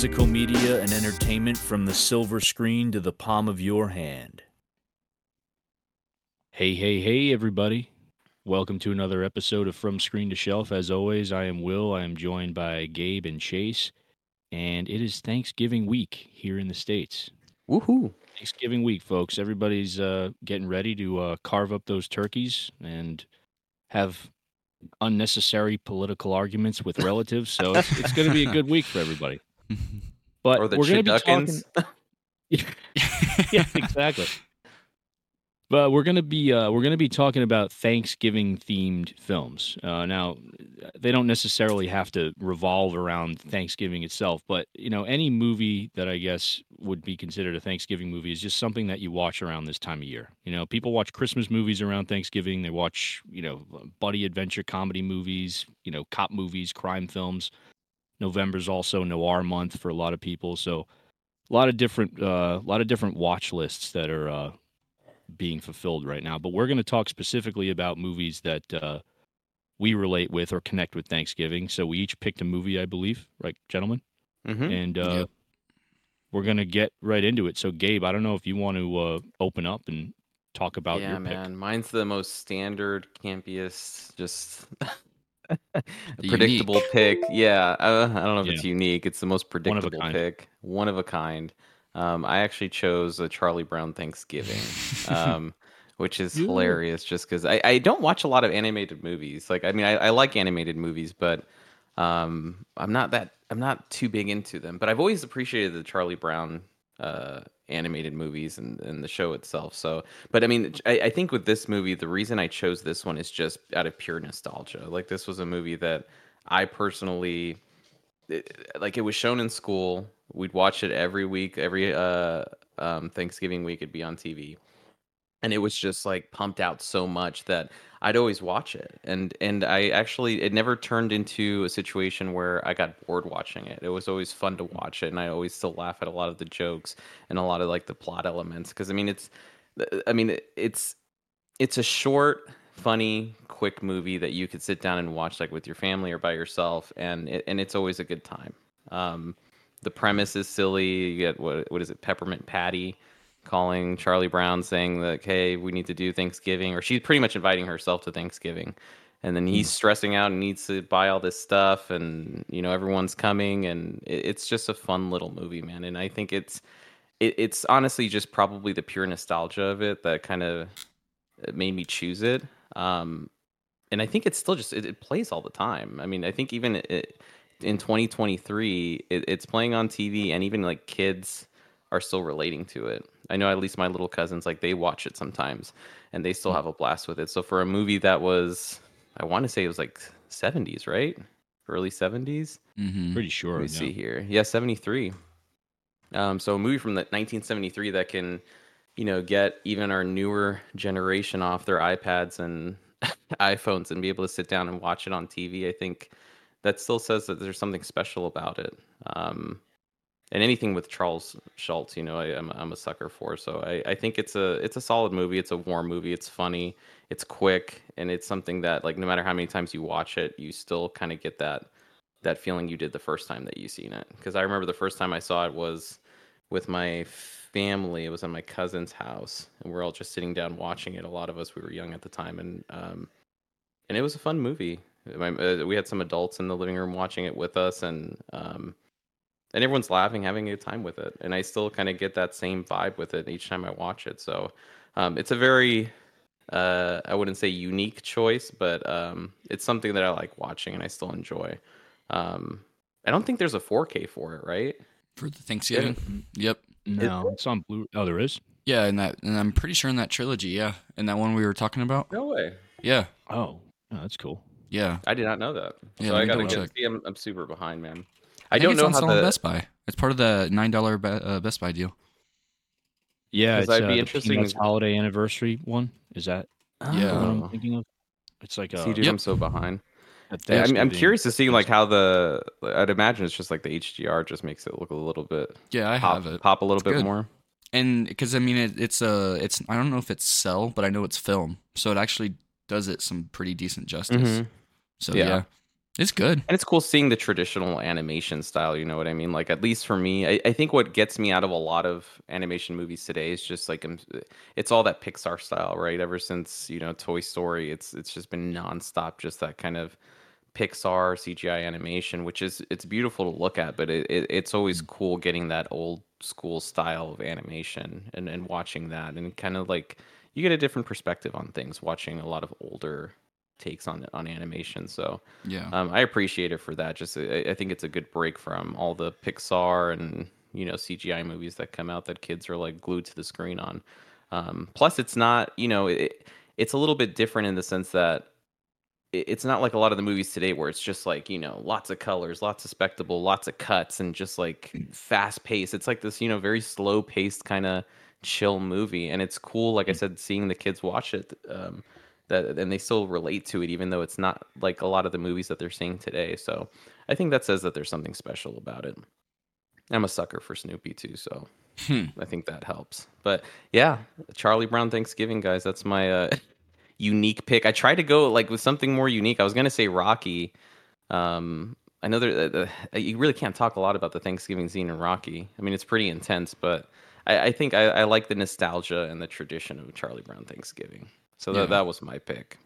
physical media and entertainment from the silver screen to the palm of your hand. Hey, hey, hey, everybody. Welcome to another episode of From Screen to Shelf. As always, I am Will. I am joined by Gabe and Chase, and it is Thanksgiving week here in the States. Woohoo! Thanksgiving week, folks. Everybody's uh, getting ready to uh, carve up those turkeys and have unnecessary political arguments with relatives. So it's, it's going to be a good week for everybody. But Or the we're going to be talking. Yeah, exactly. But we're gonna be uh, we're gonna be talking about Thanksgiving themed films. Uh, now, they don't necessarily have to revolve around Thanksgiving itself, but you know, any movie that I guess would be considered a Thanksgiving movie is just something that you watch around this time of year. You know, people watch Christmas movies around Thanksgiving. They watch you know buddy adventure comedy movies, you know, cop movies, crime films. November's also noir month for a lot of people, so a lot of different uh, a lot of different watch lists that are uh, being fulfilled right now. But we're going to talk specifically about movies that uh, we relate with or connect with Thanksgiving. So we each picked a movie, I believe, right, gentlemen, Mhm. and uh, Yep. we're going to get right into it. So Gabe, I don't know if you want to uh, open up and talk about yeah, your man. Mine's the most standard, campiest, just Predictable pick. Yeah, uh, I don't know if it's unique. It's the most One predictable kind. pick. One of a kind. Um, I actually chose a Charlie Brown Thanksgiving, um, which is Yeah. hilarious. Just because I, I don't watch a lot of animated movies. Like, I mean, I, I like animated movies, but um, I'm not that I'm not too big into them. But I've always appreciated the Charlie Brown uh, animated movies and, and the show itself. So, but I mean, I, I think with this movie, the reason I chose this one is just out of pure nostalgia. Like, this was a movie that I personally it- like. It was shown in school. We'd watch it every week, every uh, um, Thanksgiving week. It'd be on TV and it was just like pumped out so much that I'd always watch it. And and I actually it never turned into a situation where I got bored watching it. It was always fun to watch it and I always still laugh at a lot of the jokes and a lot of like the plot elements cuz I mean it's I mean it's it's a short funny quick movie that you could sit down and watch like with your family or by yourself and it, and it's always a good time. Um the premise is silly. You get what what is it? Peppermint Patty calling Charlie Brown saying that hey, we need to do Thanksgiving, or she's pretty much inviting herself to Thanksgiving, and then he's stressing out and needs to buy all this stuff, and you know everyone's coming, and it's just a fun little movie, man. And I think it's it, it's honestly just probably the pure nostalgia of it that kind of made me choose it. Um, and I think it's still just it, it plays all the time. I mean, I think even it, in 2023, it, it's playing on TV, and even like kids are still relating to it. I know at least my little cousins like they watch it sometimes, and they still have a blast with it. So for a movie that was, I want to say it was like 70s, right? Early 70s. hmm Pretty sure. Let me yeah. see here. Yeah, 73. Um, so a movie from the 1973 that can, you know, get even our newer generation off their iPads and iPhones and be able to sit down and watch it on TV. I think that still says that there's something special about it. Um, and anything with Charles Schulz, you know, I, I'm I'm a sucker for. So I, I think it's a it's a solid movie. It's a warm movie. It's funny. It's quick, and it's something that like no matter how many times you watch it, you still kind of get that that feeling you did the first time that you seen it. Because I remember the first time I saw it was with my family. It was at my cousin's house, and we're all just sitting down watching it. A lot of us we were young at the time, and um, and it was a fun movie. My, uh, we had some adults in the living room watching it with us, and um, and everyone's laughing, having a good time with it. And I still kind of get that same vibe with it each time I watch it. So um, it's a very uh, I wouldn't say unique choice, but um, it's something that I like watching and I still enjoy. Um, I don't think there's a 4K for it, right? For the Thanksgiving. Yep. No, it's on blue. Oh, there is. Yeah, and that and I'm pretty sure in that trilogy, yeah. And that one we were talking about? No way. Yeah. Oh, oh that's cool. Yeah. I did not know that. Yeah, so I gotta get. See, I'm, I'm super behind, man. I, I, think don't it's know on how sale at the. Best Buy. It's part of the nine dollar be- uh, Best Buy deal. Yeah, 'Cause it's I'd uh, be the interesting- Peanuts holiday anniversary one. Is that Yeah. the I'm thinking of? It's like a. See, dude, Yep. I'm so behind. Yeah, I'm, I'm curious to see like how the. I'd imagine it's just like the HDR just makes it look a little bit Yeah, I pop, have it. pop a little bit good. more. And because I mean, it, it's a, it's I don't know if it's cell, but I know it's film, so it actually does it some pretty decent justice. Mhm. So Yeah. yeah. It's good. And it's cool seeing the traditional animation style. You know what I mean? Like at least for me, I, I think what gets me out of a lot of animation movies today is just like it's all that Pixar style, right? Ever since you know Toy Story, it's it's just been nonstop, just that kind of Pixar CGI animation, which is it's beautiful to look at, but it, it it's always mm. cool getting that old school style of animation and and watching that and kind of like you get a different perspective on things watching a lot of older takes on on animation. So Yeah. um, I appreciate it for that. Just I, I think it's a good break from all the Pixar and you know CGI movies that come out that kids are like glued to the screen on. Um, plus, it's not you know it, it's a little bit different in the sense that it- it's not like a lot of the movies today where it's just like you know lots of colors, lots of spectacle, lots of cuts, and just like fast pace. It's like this you know very slow paced kind of chill movie, and it's cool. Like I said, seeing the kids watch it. Um, that and they still relate to it even though it's not like a lot of the movies that they're seeing today. So i think that says that there's something special about it. I'm a sucker for snoopy too so Hmm. i think that helps. But yeah charlie brown thanksgiving guys. That's my uh, unique pick. I tried to go like with something more unique. I was going to say rocky. Um i know there uh, uh, you really can't talk a lot about the thanksgiving scene in rocky. I mean it's pretty intense but i, I think I, I like the nostalgia and the tradition of charlie brown thanksgiving so Yeah. that, that was my pick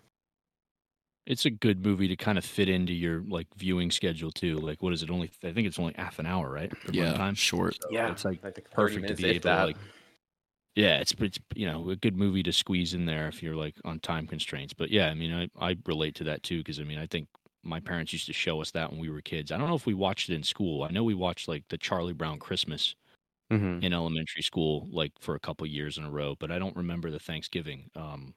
It's a good movie to kind of fit into your like viewing schedule too. Like, what is it? Only I think it's only half an hour, right? for Yeah. runtime? Short. So Yeah, it's like I think 30 perfect to be if able to like. Yeah, it's it's you know a good movie to squeeze in there if you're like on time constraints. But yeah, I mean I I relate to that too because I mean I think my parents used to show us that when we were kids. I don't know if we watched it in school. I know we watched like the Charlie Brown Christmas Mhm. in elementary school like for a couple years in a row, but I don't remember the Thanksgiving um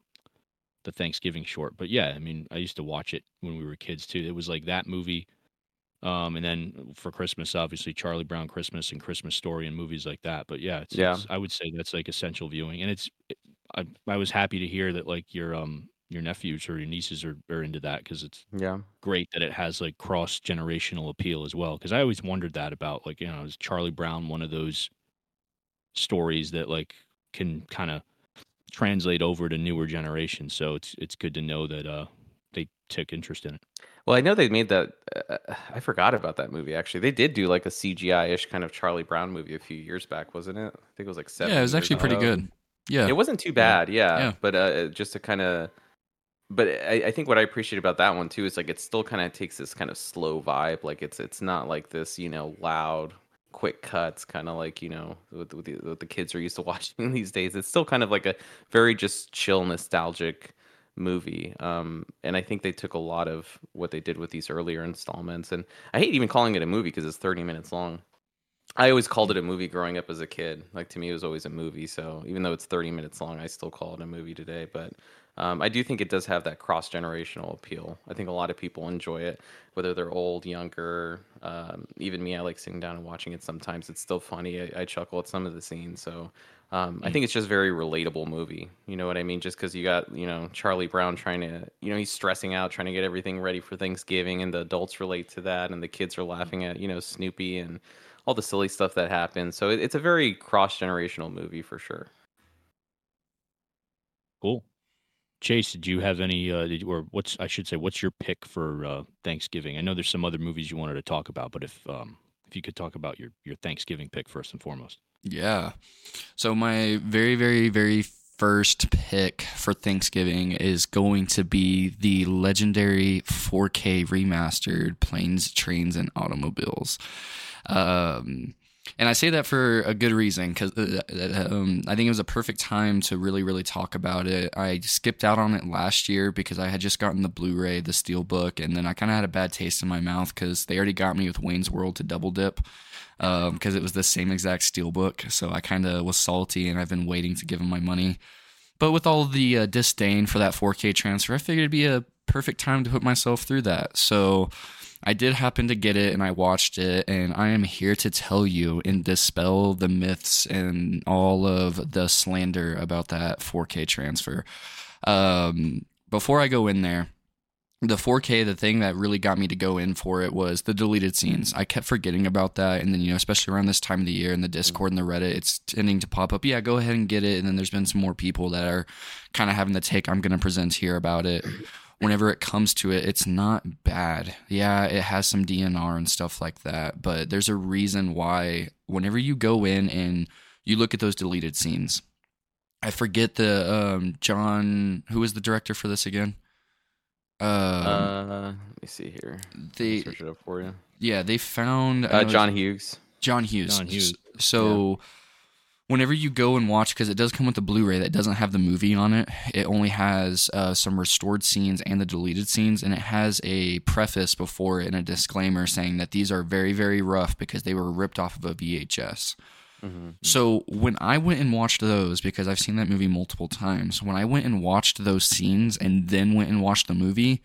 the Thanksgiving short. But yeah, I mean, I used to watch it when we were kids too. It was like that movie um and then for Christmas obviously Charlie Brown Christmas and Christmas Story and movies like that. But yeah, it's, Yeah. it's I would say that's like essential viewing and it's it, I I was happy to hear that like your um your nephews or your nieces are, are into that because it's Yeah. great that it has like cross generational appeal as well. Because I always wondered that about like you know is Charlie Brown one of those stories that like can kind of translate over to newer generations. So it's it's good to know that uh they took interest in it. Well, I know they made that. Uh, I forgot about that movie. Actually, they did do like a CGI-ish kind of Charlie Brown movie a few years back, wasn't it? I think it was like seven. Yeah, it was actually pretty ago. good. Yeah. It wasn't too bad, yeah. Yeah. But uh, just to kind of, but I, I think what I appreciate about that one too is like it still kind of takes this kind of slow vibe. Like it's it's not like this, you know, loud, quick cuts, kind of like you know what, the, what the kids are used to watching these days. It's still kind of like a very just chill, nostalgic movie. Um, and I think they took a lot of what they did with these earlier installments. And I hate even calling it a movie because it's 30 minutes long. I always called it a movie growing up as a kid. Like to me, it was always a movie. So even though it's 30 minutes long, I still call it a movie today. But um, I do think it does have that cross generational appeal. I think a lot of people enjoy it, whether they're old, younger. Um, even me, I like sitting down and watching it sometimes. It's still funny. I, I chuckle at some of the scenes. So um, I think it's just very relatable movie. You know what I mean? Just because you got you know Charlie Brown trying to you know he's stressing out trying to get everything ready for Thanksgiving, and the adults relate to that, and the kids are laughing at you know Snoopy and all the silly stuff that happens. So it, it's a very cross generational movie for sure. Cool. Chase, did you have any uh did you, or what's I should say what's your pick for uh Thanksgiving? I know there's some other movies you wanted to talk about, but if um if you could talk about your your Thanksgiving pick first and foremost. Yeah. So my very, very, very first pick for Thanksgiving is going to be the legendary 4K remastered Planes, Trains, and Automobiles. Um, and I say that for a good reason because uh, um, I think it was a perfect time to really, really talk about it. I skipped out on it last year because I had just gotten the Blu ray, the Steelbook, and then I kind of had a bad taste in my mouth because they already got me with Wayne's World to double dip because it was the same exact Steelbook. So I kind of was salty and I've been waiting to give them my money. But with all the uh, disdain for that 4K transfer, I figured it'd be a perfect time to put myself through that. So I did happen to get it and I watched it, and I am here to tell you and dispel the myths and all of the slander about that 4K transfer. Um, before I go in there, the 4K, the thing that really got me to go in for it was the deleted scenes. I kept forgetting about that. And then, you know, especially around this time of the year in the Discord and the Reddit, it's tending to pop up. Yeah, go ahead and get it. And then there's been some more people that are kind of having the take I'm going to present here about it. Whenever it comes to it, it's not bad. Yeah, it has some DNR and stuff like that, but there's a reason why whenever you go in and you look at those deleted scenes, I forget the um, John, who was the director for this again? Um, Uh, let me see here. they, Search it up for you. yeah, they found Uh, John Hughes. John Hughes. John Hughes. S- So whenever you go and watch, because it does come with a Blu-ray that doesn't have the movie on it, it only has uh, some restored scenes and the deleted scenes, and it has a preface before it and a disclaimer saying that these are very, very rough because they were ripped off of a VHS. Mhm. So when I went and watched those, because I've seen that movie multiple times, when I went and watched those scenes and then went and watched the movie,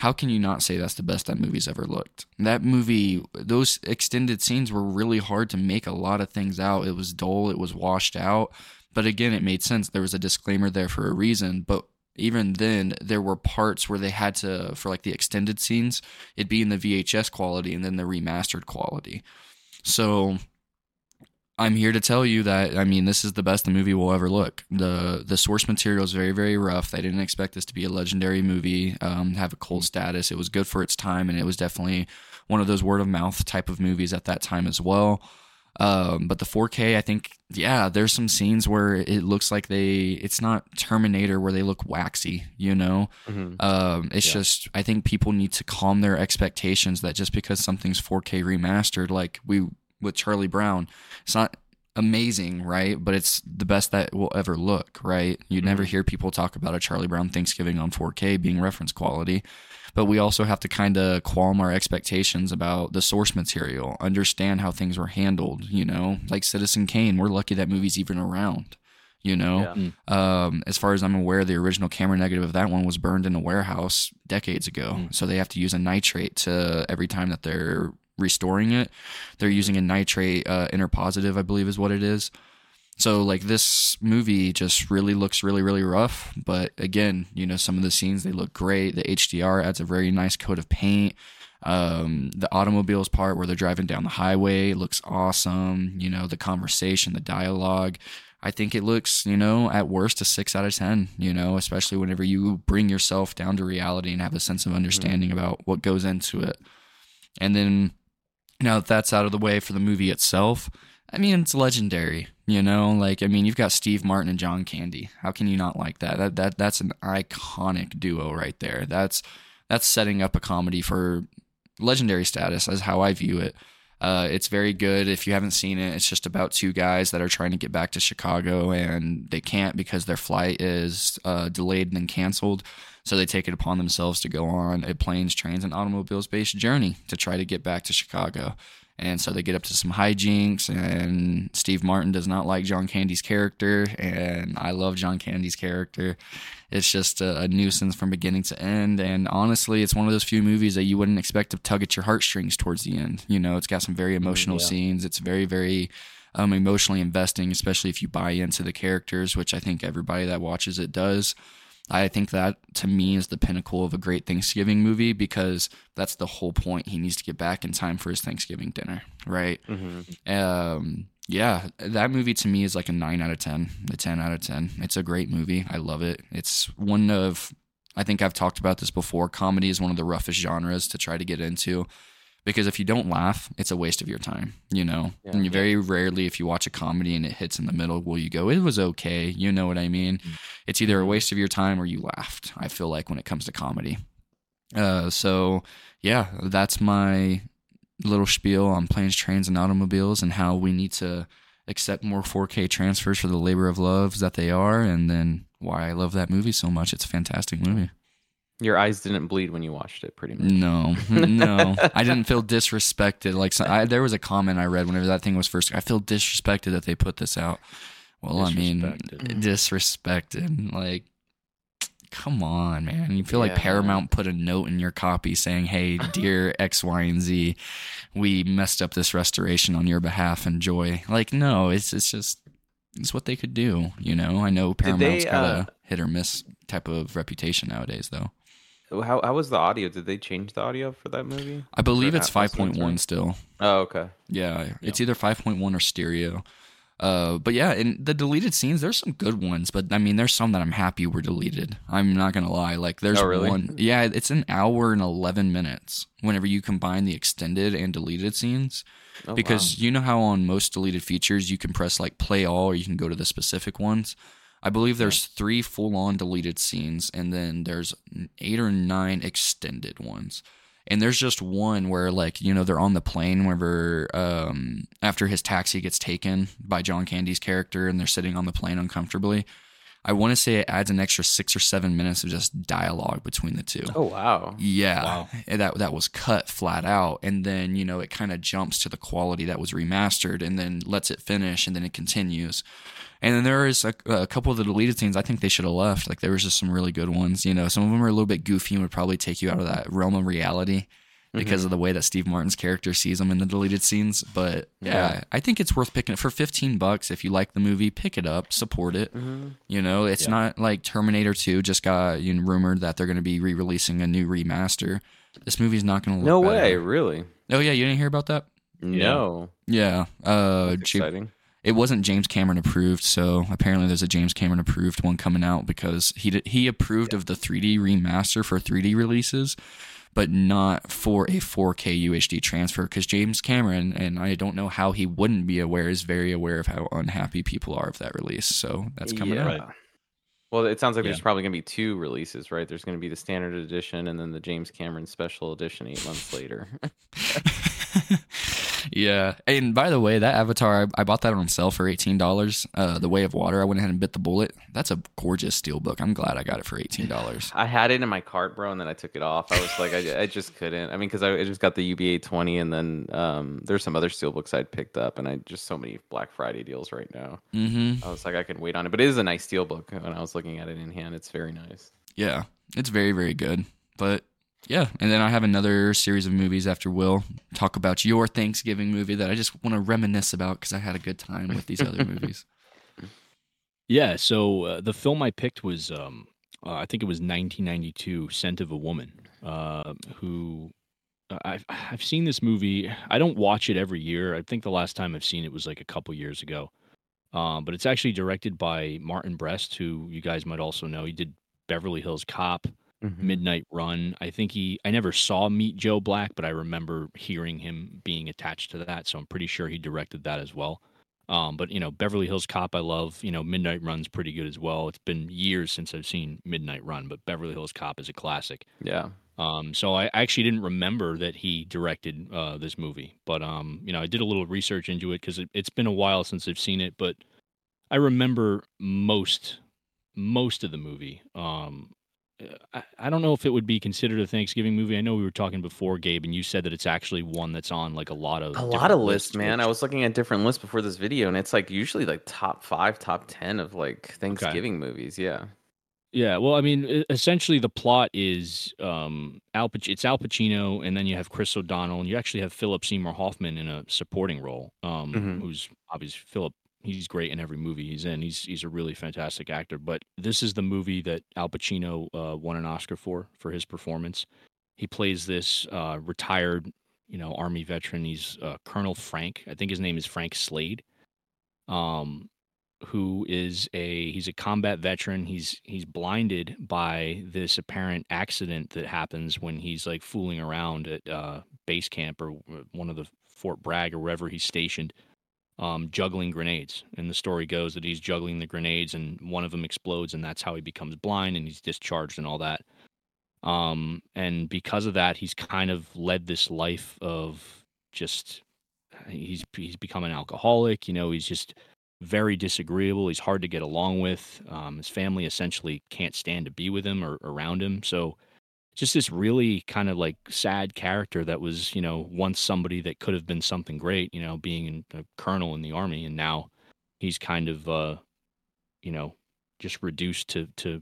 how can you not say that's the best that movie's ever looked? That movie, those extended scenes were really hard to make a lot of things out. It was dull, it was washed out. But again, it made sense. There was a disclaimer there for a reason. But even then, there were parts where they had to, for like the extended scenes, it'd be in the VHS quality and then the remastered quality. So I'm here to tell you that I mean this is the best the movie will ever look. the The source material is very very rough. They didn't expect this to be a legendary movie, um, have a cult status. It was good for its time, and it was definitely one of those word of mouth type of movies at that time as well. Um, but the 4K, I think, yeah, there's some scenes where it looks like they, it's not Terminator where they look waxy, you know? Mhm. Um, it's Yeah. just I think people need to calm their expectations that just because something's 4K remastered, like we with Charlie Brown, it's not amazing, right? But it's the best that will ever look, right? You'd never Mhm. hear people talk about a Charlie Brown Thanksgiving on 4K being reference quality. But we also have to kind of qualm our expectations about the source material, understand how things were handled, you know? Like Citizen Kane, we're lucky that movie's even around, you know? Yeah. Um, as far as I'm aware, the original camera negative of that one was burned in a warehouse decades ago. Mm. So they have to use a nitrate to every time that they're restoring it. They're using a nitrate uh, interpositive, I believe, is what it is. So like this movie just really looks really really rough, but again, you know some of the scenes they look great. The HDR adds a very nice coat of paint. Um, the automobiles part where they're driving down the highway looks awesome. You know the conversation, the dialogue. I think it looks, you know, at worst a six out of 10, you know, especially whenever you bring yourself down to reality and have a sense of understanding about what goes into it. And then now that that's out of the way for the movie itself, I mean, it's legendary, you know, like, I mean, you've got Steve Martin and John Candy. How can you not like that? That, that, that's an iconic duo right there. That's, that's setting up a comedy for legendary status as how I view it. Uh, it's very good. If you haven't seen it, it's just about two guys that are trying to get back to Chicago and they can't because their flight is uh, delayed and then canceled. So they take it upon themselves to go on a planes, trains, and automobiles based journey to try to get back to Chicago. And so they get up to some hijinks, and Steve Martin does not like John Candy's character, and I love John Candy's character. It's just a, a nuisance from beginning to end, and honestly, it's one of those few movies that you wouldn't expect to tug at your heartstrings towards the end. You know, it's got some very emotional yeah. scenes. It's very, very um, emotionally investing, especially if you buy into the characters, which I think everybody that watches it does. I think that to me is the pinnacle of a great Thanksgiving movie because that's the whole point. He needs to get back in time for his Thanksgiving dinner, right? Mhm. Um, yeah, that movie to me is like a nine out of ten, a ten out of ten. It's a great movie. I love it. It's one of, I think I've talked about this before. Comedy is one of the roughest genres to try to get into because if you don't laugh, it's a waste of your time, you know. Yeah. and you very rarely, if you watch a comedy and it hits in the middle, will you go, "It was okay," you know what I mean? Mm. It's either a waste of your time or you laughed. I feel like when it comes to comedy. Uh, so yeah, that's my little spiel on planes, trains, and automobiles, and how we need to accept more 4K transfers for the labor of love that they are, and then why I love that movie so much. It's a fantastic movie. Your eyes didn't bleed when you watched it, pretty much. No, no, I didn't feel disrespected. Like I, there was a comment I read whenever that thing was first. I feel disrespected that they put this out. Well, I mean, Disrespected. disrespected. Like, come on, man. You feel like Paramount put a note in your copy saying, "Hey, dear X, Y, and Z, we messed up this restoration on your behalf. Enjoy." Like, no, it's it's just it's what they could do. You know, I know Did they, Paramount's got uh, a hit or miss type of reputation nowadays, though. How how was the audio? Did they change the audio for that movie? I believe it's five point one still. Oh, okay. Yeah, it's either 5.1 or stereo. Uh, but yeah, and the deleted scenes, there's some good ones, but I mean, there's some that I'm happy were deleted. I'm not gonna lie. Like, there's Oh, really? one. Yeah, it's an hour and eleven minutes. Whenever you combine the extended and deleted scenes, Oh, because you know how on most deleted features you can press like play all, or you can go to the specific ones. I believe there's three full on deleted scenes, and then there's eight or nine extended ones. And there's just one where, like, you know, they're on the plane whenever, um, after his taxi gets taken by John Candy's character and they're sitting on the plane uncomfortably. I want to say it adds an extra six or seven minutes of just dialogue between the two. oh wow. Yeah, Wow. and that that was cut flat out, and then you know it kind of jumps to the quality that was remastered, and then lets it finish, and then it continues. And then there is a, a couple of the deleted scenes I think they should have left. Like there was just some really good ones. You know, some of them are a little bit goofy and would probably take you out of that realm of reality because of the way that Steve Martin's character sees them in the deleted scenes. But yeah, Yeah. I think it's worth picking it for 15 bucks. If you like the movie, pick it up, support it. Mm-hmm. You know, it's Yeah. not like Terminator 2 just got you know, rumored that they're going to be re releasing a new remaster. This movie's not going to look No better. way, really? Oh, yeah, you didn't hear about that? No. Yeah. Uh, That's exciting. it wasn't James Cameron approved, so apparently there's a James Cameron approved one coming out because he did, he approved of the 3D remaster for 3D releases, but not for a 4K UHD transfer because James Cameron and I don't know how he wouldn't be aware is very aware of how unhappy people are of that release. So that's coming yeah. out. Well, it sounds like Yeah. there's probably going to be two releases, right? There's going to be the standard edition and then the James Cameron special edition eight months later. yeah. And by the way, that Avatar, I, I bought that on sale for $18. Uh, the Way of Water, I went ahead and bit the bullet. That's a gorgeous steel book. I'm glad I got it for $18. I had it in my cart, bro, and then I took it off. I was like, I, I just couldn't. I mean, because I, I just got the UB820, and then um, there's some other steel books I'd picked up, and I just so many Black Friday deals right now. Mm-hmm. I was like, I can wait on it, but it is a nice steel book. When I was looking at it in hand, it's very nice. Yeah, it's very, very good. But yeah, and then I have another series of movies after Will talk about your Thanksgiving movie that I just want to reminisce about because I had a good time with these other movies. Yeah, so uh, the film I picked was, um, uh, I think it was 1992, Scent of a Woman, uh, who uh, I've, I've seen this movie. I don't watch it every year. I think the last time I've seen it was like a couple years ago. Um, but it's actually directed by Martin Brest, who you guys might also know. He did Beverly Hills Cop, Midnight Run. I think he, I never saw Meet Joe Black, but I remember hearing him being attached to that. So I'm pretty sure he directed that as well. Um, but you know, Beverly Hills Cop, I love. You know, Midnight Run's pretty good as well. It's been years since I've seen Midnight Run, but Beverly Hills Cop is a classic. Yeah. Um, so I actually didn't remember that he directed uh, this movie, but um, you know, I did a little research into it because it, it's been a while since I've seen it, but I remember most most of the movie. Um, I, I don't know if it would be considered a Thanksgiving movie. I know we were talking before, Gabe, and you said that it's actually one that's on like a lot of a lot of lists, man. which- I was looking at different lists before this video, and it's like usually like top five, top ten of like Thanksgiving movies. Yeah. Yeah, well, I mean, essentially the plot is um, Al Pac- it's Al Pacino, and then you have Chris O'Donnell, and you actually have Philip Seymour Hoffman in a supporting role, um, Mhm. who's obviously Philip. He's great in every movie he's in. He's he's a really fantastic actor. But this is the movie that Al Pacino uh, won an Oscar for for his performance. He plays this uh, retired, you know, army veteran. He's uh, Colonel Frank. I think his name is Frank Slade. Um, who is a he's a combat veteran. He's he's blinded by this apparent accident that happens when he's like fooling around at uh, base camp or one of the Fort Bragg or wherever he's stationed, um, juggling grenades. And the story goes that he's juggling the grenades and one of them explodes, and that's how he becomes blind and he's discharged and all that. Um, and because of that, he's kind of led this life of just he's he's become an alcoholic. You know, he's just very disagreeable. He's hard to get along with. Um, his family essentially can't stand to be with him or around him. So, just this really kind of like sad character that was, you know, once somebody that could have been something great, you know, being a colonel in the army, and now he's kind of, uh, you know, just reduced to to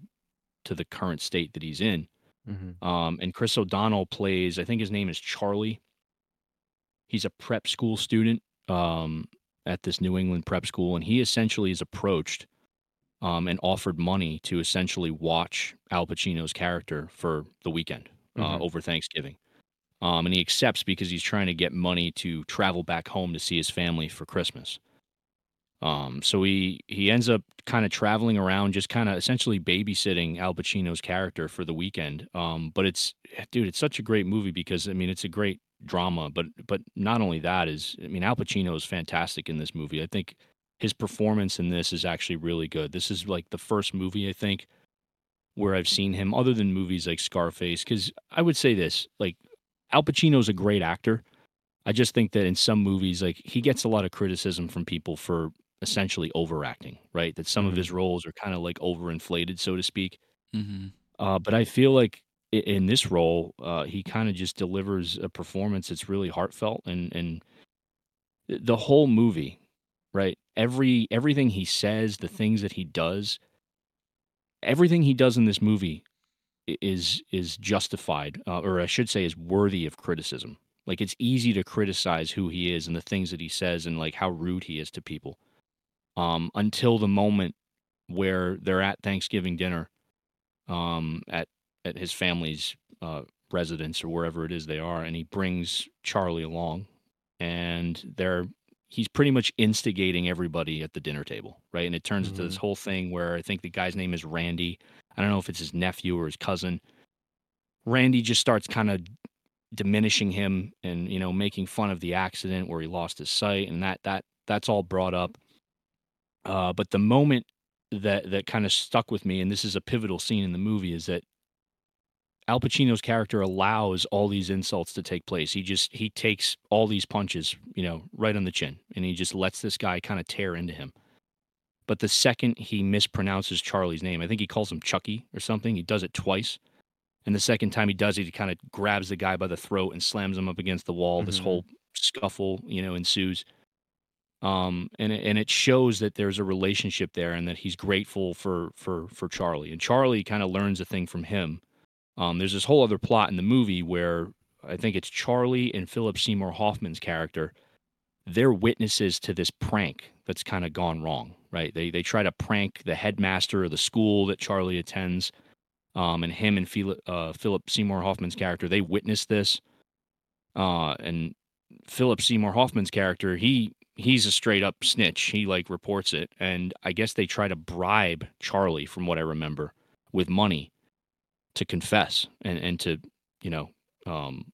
to the current state that he's in. Mm-hmm. Um, and Chris O'Donnell plays, I think his name is Charlie. He's a prep school student um, at this New England prep school, and he essentially is approached um, and offered money to essentially watch Al Pacino's character for the weekend uh, Mhm. over Thanksgiving. Um, and he accepts because he's trying to get money to travel back home to see his family for Christmas. Um, so he he ends up kind of traveling around, just kind of essentially babysitting Al Pacino's character for the weekend. Um, but it's dude, it's such a great movie because I mean it's a great drama, but but not only that is I mean Al Pacino is fantastic in this movie. I think his performance in this is actually really good. This is like the first movie I think where I've seen him other than movies like Scarface cuz I would say this, like Al Pacino's a great actor. I just think that in some movies like he gets a lot of criticism from people for essentially overacting, right? That some of Mhm. his roles are kind of like overinflated so to speak. hmm Uh, but I feel like in this role, uh, he kind of just delivers a performance that's really heartfelt and and the whole movie, right? Every everything he says, the things that he does, everything he does in this movie is is justified, uh, or I should say, is worthy of criticism. Like it's easy to criticize who he is and the things that he says and like how rude he is to people. Um, until the moment where they're at Thanksgiving dinner, um, at at his family's uh, residence or wherever it is they are, and he brings Charlie along, and they're he's pretty much instigating everybody at the dinner table, right? And it turns into this whole thing where I think the guy's name is Randy. I don't know if it's his nephew or his cousin. Randy just starts kind of diminishing him and you know making fun of the accident where he lost his sight and that that that's all brought up uh, but the moment that that kind of stuck with me and this is a pivotal scene in the movie is that Al Pacino's character allows all these insults to take place. He just he takes all these punches, you know, right on the chin, and he just lets this guy kind of tear into him. But the second he mispronounces Charlie's name, I think he calls him Chucky or something. He does it twice, and the second time he does it, he kind of grabs the guy by the throat and slams him up against the wall. This Mhm. whole scuffle, you know, ensues. Um, and it, and it shows that there's a relationship there, and that he's grateful for for for Charlie, and Charlie kind of learns a thing from him. Um, there's this whole other plot in the movie where I think it's Charlie and Philip Seymour Hoffman's character. They're witnesses to this prank that's kind of gone wrong, right? They they try to prank the headmaster of the school that Charlie attends, um, and him and Philip, uh, Philip Seymour Hoffman's character they witness this, uh, and Philip Seymour Hoffman's character he he's a straight up snitch. He like reports it, and I guess they try to bribe Charlie, from what I remember, with money to confess and and to you know um,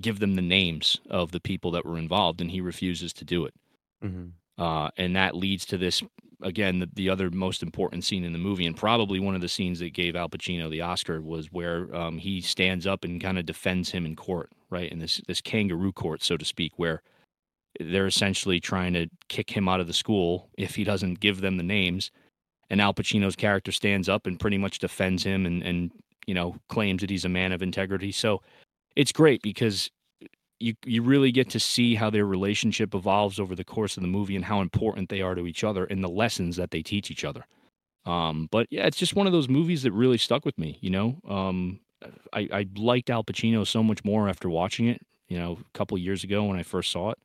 give them the names of the people that were involved, and he refuses to do it. Mhm. Uh, and that leads to this again the, the other most important scene in the movie and probably one of the scenes that gave al pacino the oscar was where um, he stands up and kind of defends him in court right in this this kangaroo court so to speak where they're essentially trying to kick him out of the school if he doesn't give them the names and al pacino's character stands up and pretty much defends him and and you know claims that he's a man of integrity so it's great because you you really get to see how their relationship evolves over the course of the movie and how important they are to each other and the lessons that they teach each other. Um, but yeah, it's just one of those movies that really stuck with me. You know, um, I, I liked Al Pacino so much more after watching it. You know, a couple years ago when I first saw it,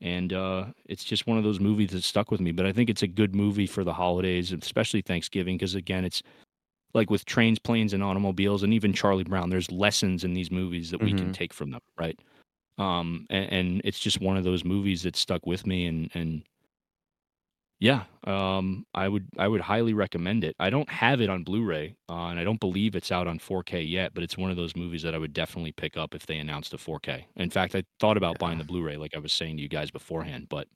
and uh, it's just one of those movies that stuck with me. But I think it's a good movie for the holidays, especially Thanksgiving, because again, it's like with trains, planes, and automobiles, and even Charlie Brown. There's lessons in these movies that we can Mhm. take from them, right? um and, and it's just one of those movies that stuck with me and and yeah um i would i would highly recommend it i don't have it on blu-ray uh, and i don't believe it's out on 4k yet but it's one of those movies that i would definitely pick up if they announced a 4k in fact i thought about buying the blu-ray like i was saying to you guys beforehand but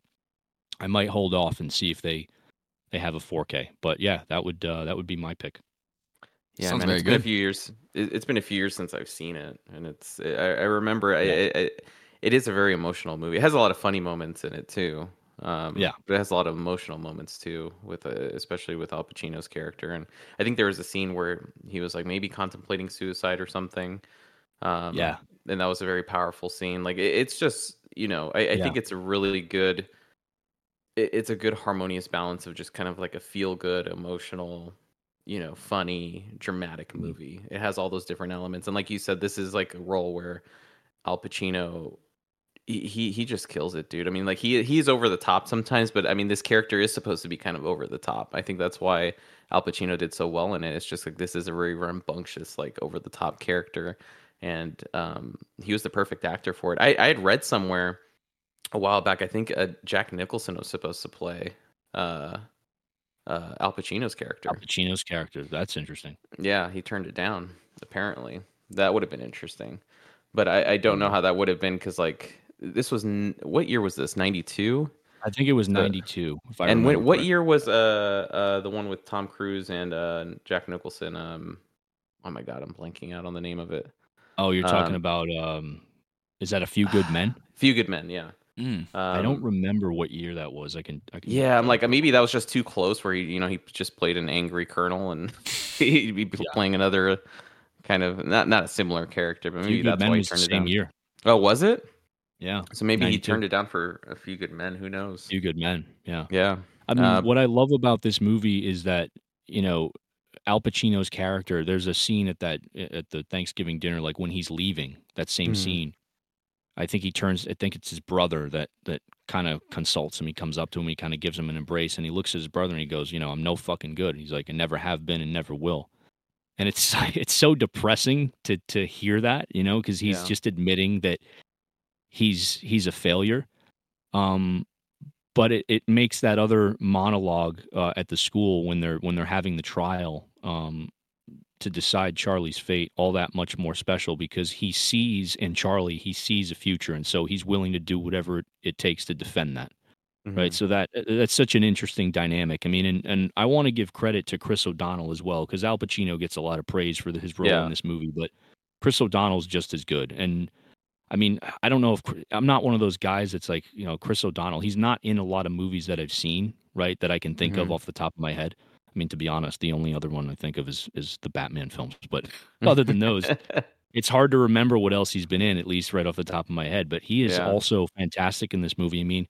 i might hold off and see if they they have a 4k but yeah that would uh, that would be my pick Yeah, Sounds man, very it's been a few years. It, it's been a few years since I've seen it, and it's. I, I remember. I, I, it is a very emotional movie. It has a lot of funny moments in it too. Um, Yeah. but it has a lot of emotional moments too, with uh, especially with Al Pacino's character. And I think there was a scene where he was like maybe contemplating suicide or something. Um, Yeah. and that was a very powerful scene. Like it, it's just you know, I, I Yeah. think it's a really good. It, it's a good harmonious balance of just kind of like a feel good, emotional you know, funny, dramatic Mm-hmm. movie. It has all those different elements, and like you said, this is like a role where Al Pacino, he he, he just kills it, dude. I mean, like he he's over the top sometimes, but I mean, this character is supposed to be kind of over the top. I think that's why Al Pacino did so well in it. It's just like this is a very rambunctious, like over the top character, and um, he was the perfect actor for it. I I had read somewhere a while back. I think uh, Jack Nicholson was supposed to play uh, uh, Al Pacino's character. Al Pacino's character. That's interesting. Yeah, he turned it down. Apparently, that would have been interesting, but I, I don't know how that would have been because like this was n- what year was this? Ninety two. I think it was ninety two. And when, what year was uh uh the one with Tom Cruise and uh Jack Nicholson? Um, oh my god, I'm blanking out on the name of it. Oh, you're talking um, about um, is that a few good men? Few Good Men. Yeah. Mm. Um, I don't remember what year that was. I can. I can Yeah, I'm uh, like maybe that was just too close. Where he, you know, he just played an angry colonel, and he'd be Yeah. playing another kind of not not a similar character, but maybe that's why he turned it down. year. Oh, was it? Yeah, So maybe he turned it down for a few good men. Who knows? Few Good Men. Yeah. Yeah. I mean, Uh, what I love about this movie is that you know Al Pacino's character. There's a scene at that at the Thanksgiving dinner, like when he's leaving. That same Mhm. scene. I think he turns. I think it's his brother that that kind of consults him. He comes up to him. He kind of gives him an embrace, and he looks at his brother and he goes, "You know, I'm no fucking good." He's like, "I never have been and never will." And it's it's so depressing to to hear that, you know, because he's Yeah. just admitting that he's he's a failure. Um, but it, it makes that other monologue uh, at the school when they're when they're having the trial um, to decide Charlie's fate all that much more special because he sees in Charlie he sees a future and so he's willing to do whatever it, takes to defend that right Mhm. so that uh, that's such an interesting dynamic i mean and, and i want to give credit to chris o'donnell as well because al pacino gets a lot of praise for the, his role Yeah. in this movie but chris o'donnell's just as good and i mean i don't know if i'm not one of those guys that's like you know chris o'donnell he's not in a lot of movies that i've seen right that i can think of Mhm. off the top of my head i mean to be honest the only other one i think of is is the batman films but other than those it's hard to remember what else he's been in, at least right off the top of my head. But he is Yeah. also fantastic in this movie. I mean,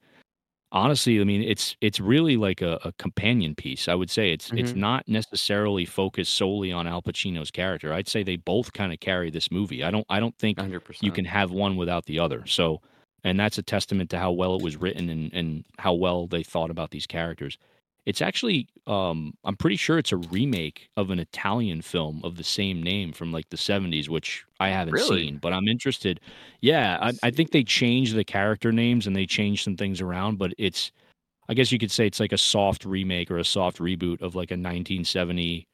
honestly, I mean, it's it's really like a, a companion piece. I would say it's it's Mhm. not necessarily focused solely on Al Pacino's character. I'd say they both kind of carry this movie. I don't I don't think 100%. you can have one without the other. So, and that's a testament to how well it was written and, and how well they thought about these characters. It's actually, um, I'm pretty sure it's a remake of an Italian film of the same name from like the 70s, which I haven't Really? seen, but I'm interested. Yeah, I, I think they changed the character names and they changed some things around, but it's, I guess you could say it's like a soft remake or a soft reboot of like a 1970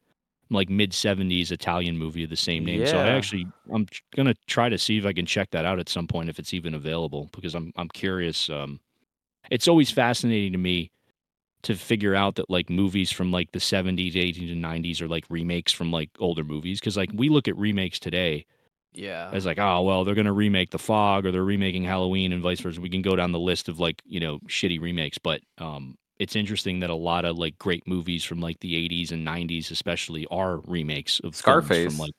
like mid 70s Italian movie of the same name. So I actually I'm going to try to see if I can check that out at some point if it's even available because I'm I'm curious um it's always fascinating to me to figure out that like movies from like the 70s, 80s and 90s are like remakes from like older movies because like we look at remakes today yeah. as like oh well they're going to remake The Fog or they're remaking Halloween and vice versa. We can go down the list of like, you know, shitty remakes, but um it's interesting that a lot of like great movies from like the 80s and 90s especially are remakes of Scarface. from like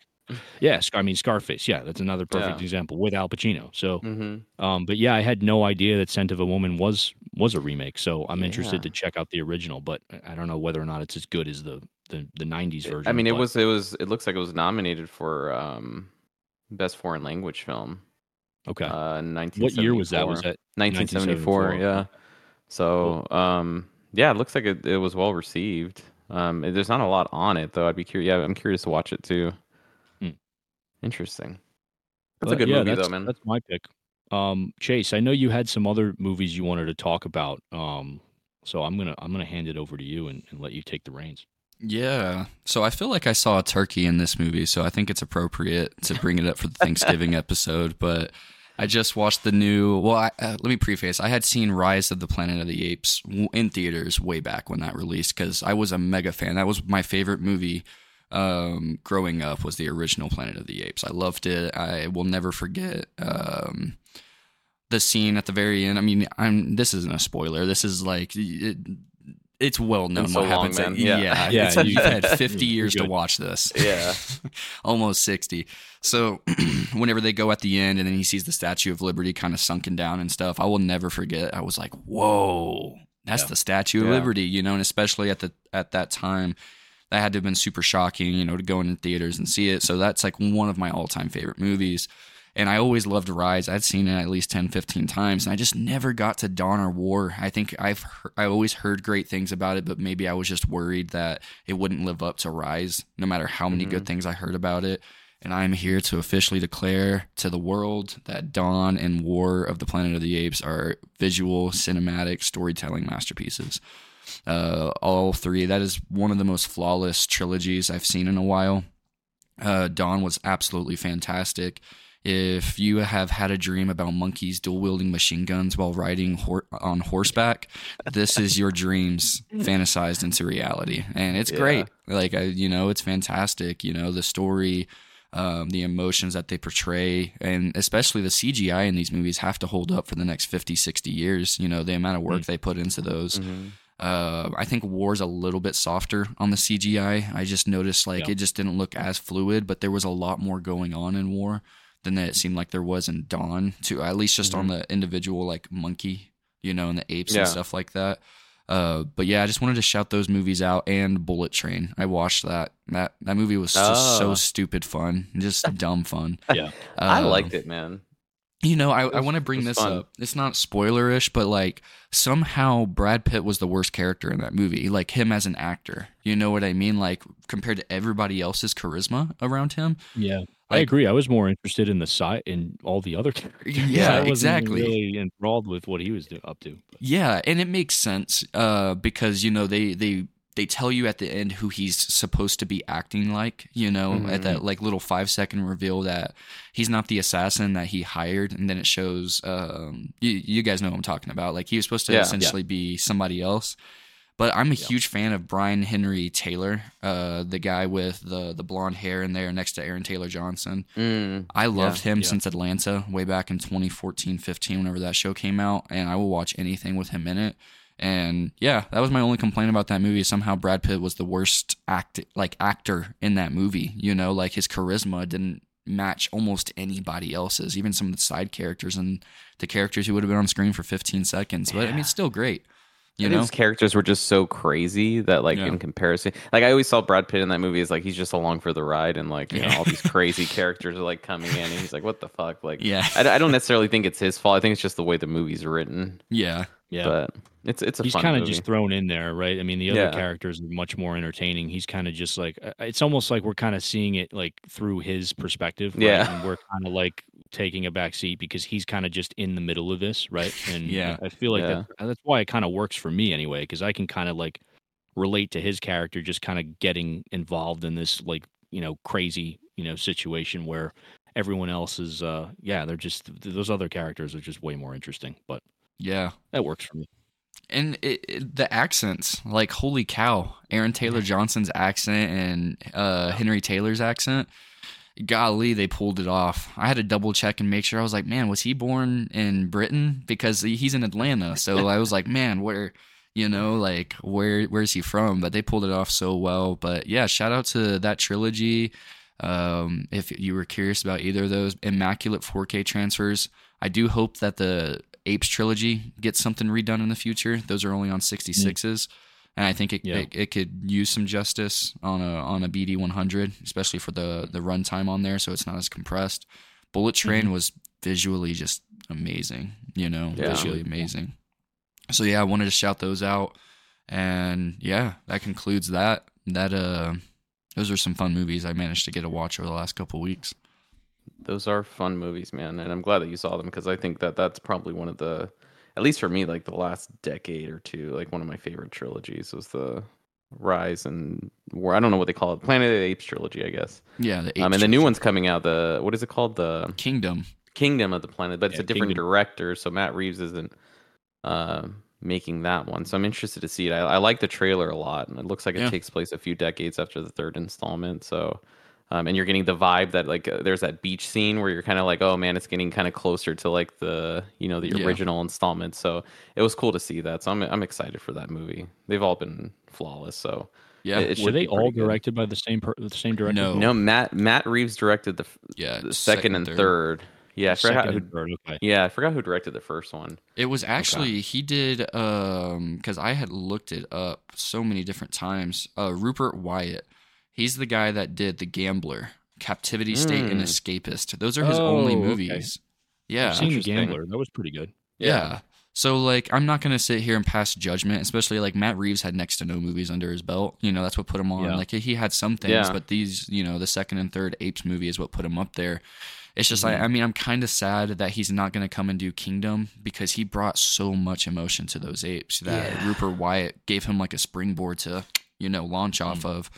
yeah, I mean Scarface. Yeah, that's another perfect Yeah. example with Al Pacino. So, hmm um, but yeah, I had no idea that Scent of a Woman was was a remake. So I'm interested Yeah. to check out the original, but I- don't know whether or not it's as good as the the, the '90s version. I mean, it but- was it was it looks like it was nominated for um best foreign language film. okay. Uh, what year was that? Was 1974. that 1974? 1974? Yeah. So, um, yeah, it looks like it, it was well received. Um, there's not a lot on it though. I'd be curious. Yeah, I'm curious to watch it too. Interesting. That's a good yeah, movie that's, though, man. That's my pick. Um, Chase, I know you had some other movies you wanted to talk about. Um, so I'm gonna I'm gonna hand it over to you and, and let you take the reins. Yeah. So I feel like I saw a turkey in this movie, so I think it's appropriate to bring it up for the Thanksgiving episode. But I just watched the new. Well, I, uh, let me preface. I had seen Rise of the Planet of the Apes in theaters way back when that released because I was a mega fan. That was my favorite movie um, growing up. Was the original Planet of the Apes. I loved it. I will never forget. Um, the scene at the very end. I mean, I'm. This isn't a spoiler. This is like it, it's well known so what long, happens. at- Yeah. yeah, Yeah, you- you've had 50 years to watch this. Yeah. almost 60. So whenever they go at the end and then he sees the Statue of Liberty kind of sunken down and stuff, I will never forget. I was like, whoa, that's Yeah. the Statue of. Liberty, you know, and especially at the at that time. That had to have been super shocking, you know, to go into theaters and see it. So that's like one of my all time favorite movies. And I always loved Rise. I'd seen it at least 10, 15 times, and I just never got to Dawn or War. I think I've I always heard great things about it, but maybe I was just worried that it wouldn't live up to Rise, no matter how many good mm-hmm. things I heard about it. And I'm here to officially declare to the world that Dawn and War of the Planet of the Apes are visual, cinematic, storytelling masterpieces. Uh, all three. That is one of the most flawless trilogies I've seen in a while. Uh, Dawn was absolutely fantastic. If you have had a dream about monkeys dual wielding machine guns while riding hor- on horseback, this is your dreams fantasized into reality, and it's Yeah. great. Like I, you know, it's fantastic. You know, the story, um, the emotions that they portray, and especially the CGI in these movies have to hold up for the next 50, 60 years. You know, the amount of work they put into those. Mhm. Uh, I think War's a little bit softer on the CGI. I just noticed like Yeah. it just didn't look as fluid, but there was a lot more going on in War than it seemed like there was in Dawn. To at least just on the individual like monkey, you know, and the apes Yeah. and stuff like that. Uh, but yeah, I just wanted to shout those movies out and Bullet Train. I watched that. That that movie was just so Oh. stupid fun, just dumb fun. Yeah. I Um, liked it, man. You know, I, I want to bring this fun. up. It's not spoilerish, but like somehow Brad Pitt was the worst character in that movie. Like him as an actor. You know what I mean? Like compared to everybody else's charisma around him. Yeah. I agree. I was more interested in the side in all the other characters. Yeah, I wasn't exactly. Really enthralled with what he was do- up to. But- Yeah, and it makes sense uh, because you know they they they tell you at the end who he's supposed to be acting like. You know, at Mhm. that like little five second reveal that he's not the assassin that he hired, and then it shows. Um, you, you guys know what I'm talking about. Like he was supposed to Yeah. Yeah. essentially be somebody else. But I'm a huge fan of Brian Henry Taylor, uh, the guy with the the blonde hair in there next to Aaron Taylor Johnson. Mm. I loved him yeah. since Atlanta way back in 2014 15 whenever that show came out and I will watch anything with him in it. And yeah, that was my only complaint about that movie. Somehow Brad Pitt was the worst act like actor in that movie, you know, like his charisma didn't match almost anybody else's, even some of the side characters and the characters who would have been on screen for 15 seconds. But I mean, it's still great. You And know? his characters were just so crazy that, like, Yeah. in comparison, like I always saw Brad Pitt in that movie is like he's just along for the ride, and like you know all these crazy characters are like coming in, and he's like, "What the fuck?" Like, Yeah. I, I don't necessarily think it's his fault. I think it's just the way the movie's written. Yeah. Yeah. But it's it's a he's kind of just thrown in there, right? I mean, the other Yeah. characters are much more entertaining. He's kind of just like uh, it's almost like we're kind of seeing it like through his perspective, right? Yeah. And we're kind of like taking a back seat because he's kind of just in the middle of this, right? And Yeah. I feel like Yeah. that, that's why it kind of works for me anyway, because I can kind of like relate to his character, just kind of getting involved in this like you know crazy you know situation where everyone else is, uh yeah, they're just those other characters are just way more interesting, but Yeah. that works for me. and it, it- the accents like holy cow aaron taylor johnson's accent and uh henry taylor's accent golly they pulled it off. I had to double check and make sure. I was like man was he born in britain? Because he's in atlanta. So i was like man where you know like where where's he from? But they pulled it off so well. But yeah shout out to that trilogy. Um if you were curious about either of those immaculate 4k transfers i do hope that the apes trilogy gets something redone in the future. Those are only on 66s and i think it, Yeah. it, it could use some justice on a on a bd 100 especially for the the runtime on there so it's not as compressed. Bullet train was visually just amazing you know Yeah. visually amazing. So yeah i wanted to shout those out. And yeah that concludes that. That uh those are some fun movies i managed to get a watch over the last couple weeks Those are fun movies, man, and I'm glad that you saw them because I think that that's probably one of the, at least for me, like the last decade or two, like one of my favorite trilogies was the Rise and War. I don't know what they call it, Planet of the Apes trilogy, I guess. yeah the Um, and the new one's coming out. The what is it called? The kingdom Kingdom of the Planet, but it's Yeah, a different Kingdom. director, so Matt Reeves isn't uh, making that one. So I'm interested to see it. I, I like the trailer a lot, and it looks like it Yeah. takes place a few decades after the third installment. So, um, and you're getting the vibe that like uh, there's that beach scene where you're kind of like, oh man, it's getting kind of closer to like the you know the Yeah. original installment. So it was cool to see that. So I'm I'm excited for that movie. They've all been flawless. So yeah it- it Were they be pretty all good. directed by the same per- the same director? No. no, Matt Matt Reeves directed the, f- yeah the second, and third. Yeah, I forgot who. third. Okay. Yeah, I forgot who directed the first one. It was actually he did um because I had looked it up so many different times. Uh, Rupert Wyatt, he's the guy that did The Gambler, Captivity State, and Mm. Escapist. Those are his only Oh, okay. movies. Yeah, I've seen the. Gambler. That was pretty good. yeah. So like I'm not gonna sit here and pass judgment, especially like Matt Reeves had next to no movies under his belt. You know that's what put him on. Yeah. Like he had some things, Yeah. but these, you know, the second and third Apes movie is what put him up there. It's just Mhm. I, I mean I'm kind of sad that he's not going to come and do Kingdom because he brought so much emotion to those apes that Yeah. Rupert Wyatt gave him like a springboard to you know launch Mm. off of.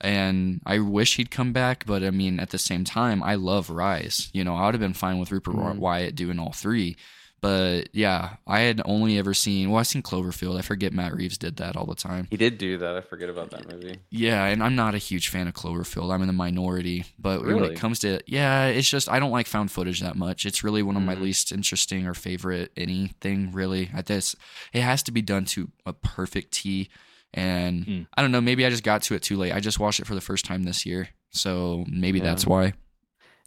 And I wish he'd come back, but I mean at the same time I love Rise. You know I would have been fine with Rupert Mhm. Wyatt doing all three. But yeah, I had only ever seen well, I've seen Cloverfield. I forget Matt Reeves did that all the time. He did do that. I forget about that movie. Yeah, and I'm not a huge fan of Cloverfield. I'm in the minority. But when it comes to yeah, it's just I don't like found footage that much. It's really one of my Mhm. least interesting or favorite anything really. At this, it has to be done to a perfect T. And Mm. I don't know, maybe I just got to it too late. I just watched it for the first time this year, so maybe Yeah. that's why.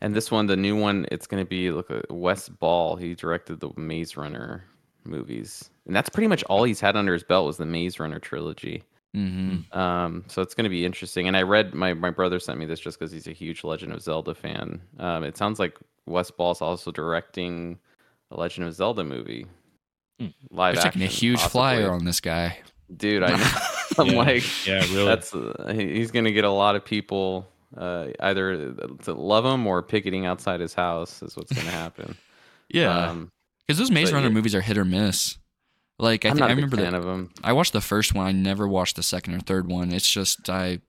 And this one, the new one, it's going to be look uh, Wes Ball. He directed the Maze Runner movies, and that's pretty much all he's had under his belt was the Maze Runner trilogy. hmm Um, so it's going to be interesting. And I read my my brother sent me this just because he's a huge Legend of Zelda fan. Um, it sounds like Wes Ball's also directing a Legend of Zelda movie, Hmm. live They're action. taking a huge possibly. flyer on this guy. Dude. I know. I'm Yeah. like, Yeah, really. that's uh, he's going to get a lot of people uh, either to love him or picketing outside his house is what's going to happen. Yeah, Um, because those Maze Runner yeah. movies are hit or miss. Like I, think I'm not I a big remember fan the of him. I watched the first one. I never watched the second or third one. It's just I,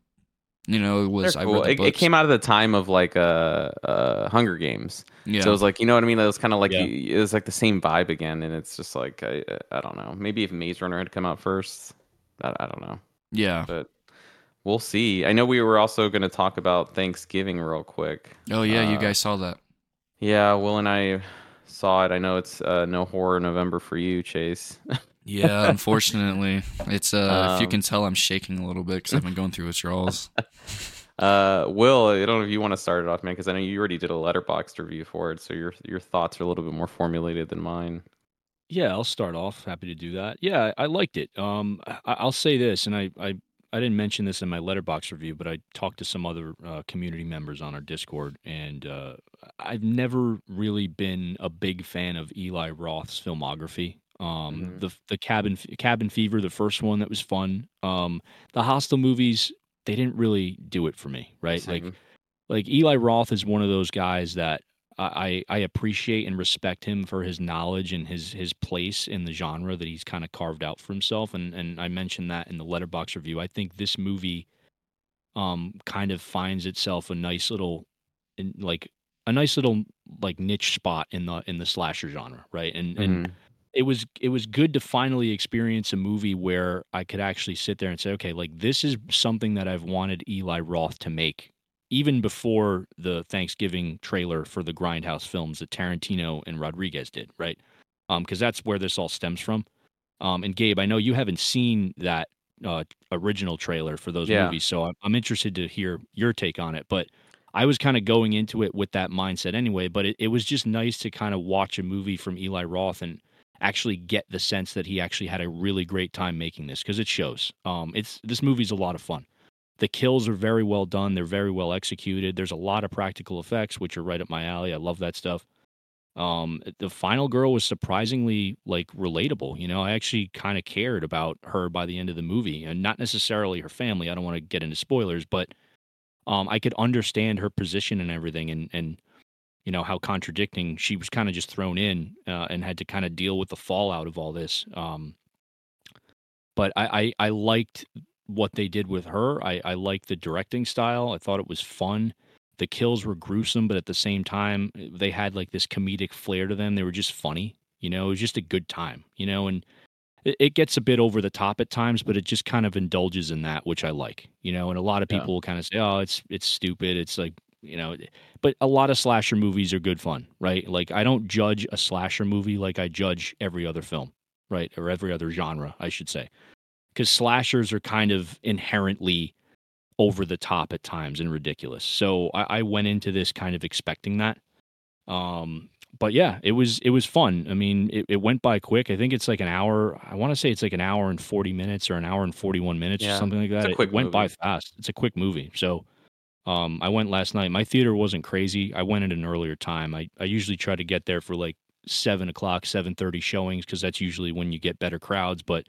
you know, it They're was I cool. read the It, it came out of the time of like uh, uh, Hunger Games, yeah. so it was like you know what I mean. It was kind of like Yeah. it was like the same vibe again, and it's just like I I don't know. Maybe if Maze Runner had come out first, I, I don't know, yeah. but we'll see. I know we were also going to talk about Thanksgiving real quick. Oh yeah, you uh, guys saw that. Yeah, Will and I saw it. I know it's uh, no horror November for you, Chase. Yeah, unfortunately, it's uh. if you Um, can tell, I'm shaking a little bit because I've been going through withdrawals. Uh, Will, I don't know if you want to start it off, man, because I know you already did a Letterboxd review for it, so your your thoughts are a little bit more formulated than mine. Yeah, I'll start off. Happy to do that. Yeah, I I liked it. Um, I, I'll say this, and I, I, I didn't mention this in my Letterboxd review, but I talked to some other uh, community members on our Discord, and uh, I've never really been a big fan of Eli Roth's filmography. Um, Mhm. the the cabin cabin fever, the first one that was fun. Um, the Hostel movies, they didn't really do it for me, right? Like Same. like Eli Roth is one of those guys that I, I appreciate and respect him for his knowledge and his his place in the genre that he's kind of carved out for himself. And and I mentioned that in the Letterboxd review. I think this movie um kind of finds itself a nice little in, like a nice little like niche spot in the in the slasher genre, right? And and Mhm. It was it was good to finally experience a movie where I could actually sit there and say, okay, like this is something that I've wanted Eli Roth to make even before the Thanksgiving trailer for the Grindhouse films that Tarantino and Rodriguez did, right? Um, because that's where this all stems from. Um, and Gabe, I know you haven't seen that uh, original trailer for those Yeah. movies, so I'm, I'm interested to hear your take on it. But I was kind of going into it with that mindset anyway. But it, it was just nice to kind of watch a movie from Eli Roth and actually get the sense that he actually had a really great time making this because it shows. Um, it's this movie's a lot of fun. The kills are very well done. They're very well executed. There's a lot of practical effects, which are right up my alley. I love that stuff. Um, the final girl was surprisingly like relatable. You know, I actually kind of cared about her by the end of the movie, and not necessarily her family. I don't want to get into spoilers, but um, I could understand her position and everything, and and you know how contradicting she was kind of just thrown in uh, and had to kind of deal with the fallout of all this. Um, but I, I I liked what they did with her. I I liked the directing style. I thought it was fun. The kills were gruesome, but at the same time, they had like this comedic flair to them. They were just funny. You know, it was just a good time. You know, and it, it gets a bit over the top at times, but it just kind of indulges in that, which I like. You know, and a lot of Yeah. people will kind of say, "Oh, it's it's stupid." It's like you know, but a lot of slasher movies are good fun, right? Like I don't judge a slasher movie like I judge every other film, right, or every other genre, I should say, because slashers are kind of inherently over the top at times and ridiculous. So I, I went into this kind of expecting that. Um, but yeah, it was it was fun. I mean, it, it went by quick. I think it's like an hour. I want to say it's like an hour and forty minutes or an hour and forty one minutes Yeah, or something like it's that. It went by fast. It's a quick movie. So um, I went last night. My theater wasn't crazy. I went at an earlier time. I, I usually try to get there for like seven o'clock, seven thirty showings because that's usually when you get better crowds. But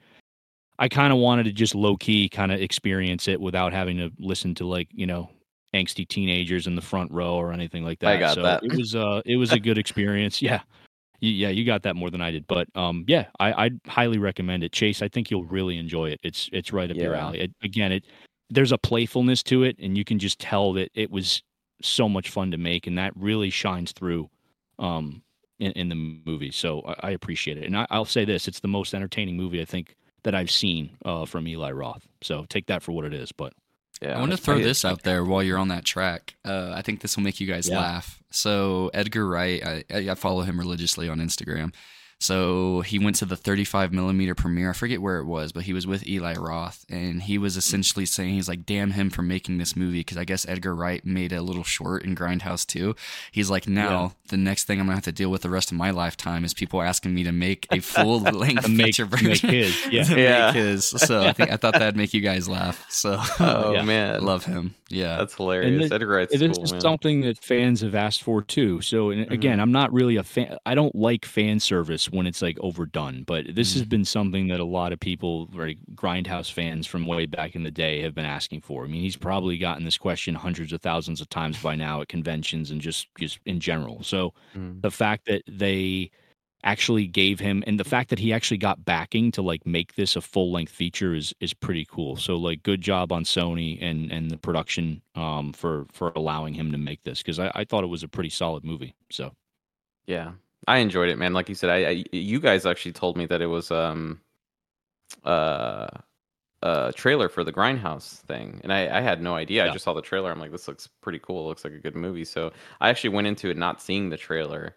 I kind of wanted to just low key kind of experience it without having to listen to like you know angsty teenagers in the front row or anything like that. I got so that. It was uh it was a good experience. Yeah. Yeah, you got that more than I did, but um, yeah, I I'd highly recommend it. Chase, I think you'll really enjoy it. It's it's right up your alley. It, again, it there's a playfulness to it, and you can just tell that it was so much fun to make, and that really shines through um in, in the movie. So I, I appreciate it, and I, I'll say this: it's the most entertaining movie I think that I've seen uh, from Eli Roth. So take that for what it is. But Yeah, I want to throw this out there while you're on that track. Uh, I think this will make you guys Yeah. laugh. So Edgar Wright, I, I I follow him religiously on Instagram. So he went to the 35 millimeter premiere. I forget where it was, but he was with Eli Roth, and he was essentially saying he's like, "Damn him for making this movie," because I guess Edgar Wright made a little short in Grindhouse too. He's like, now the next thing I'm gonna have to deal with the rest of my lifetime is people asking me to make a full length To make- feature to make his, yeah. Yeah. make his. So I think I thought that'd make you guys laugh. So Oh Yeah. man, I love him. Yeah. that's hilarious. thi- Edgar Wright's this cool, is man. something that fans have asked for too. So and mm-hmm. again, I'm not really a fan. I don't like fan service when it's like overdone, but this has Mhm. been something that a lot of people, like Grindhouse fans from way back in the day, have been asking for. I mean, he's probably gotten this question hundreds of thousands of times by now at conventions and just just in general. So Mm. the fact that they actually gave him and the fact that he actually got backing to like make this a full length feature is is pretty cool. So like good job on Sony and and the production um for for allowing him to make this because I, I thought it was a pretty solid movie. So Yeah, I enjoyed it, man. Like you said, I, I you guys actually told me that it was um uh a trailer for the Grindhouse thing, and I, I had no idea. I just saw the trailer. I'm like, this looks pretty cool. It looks like a good movie. So I actually went into it not seeing the trailer.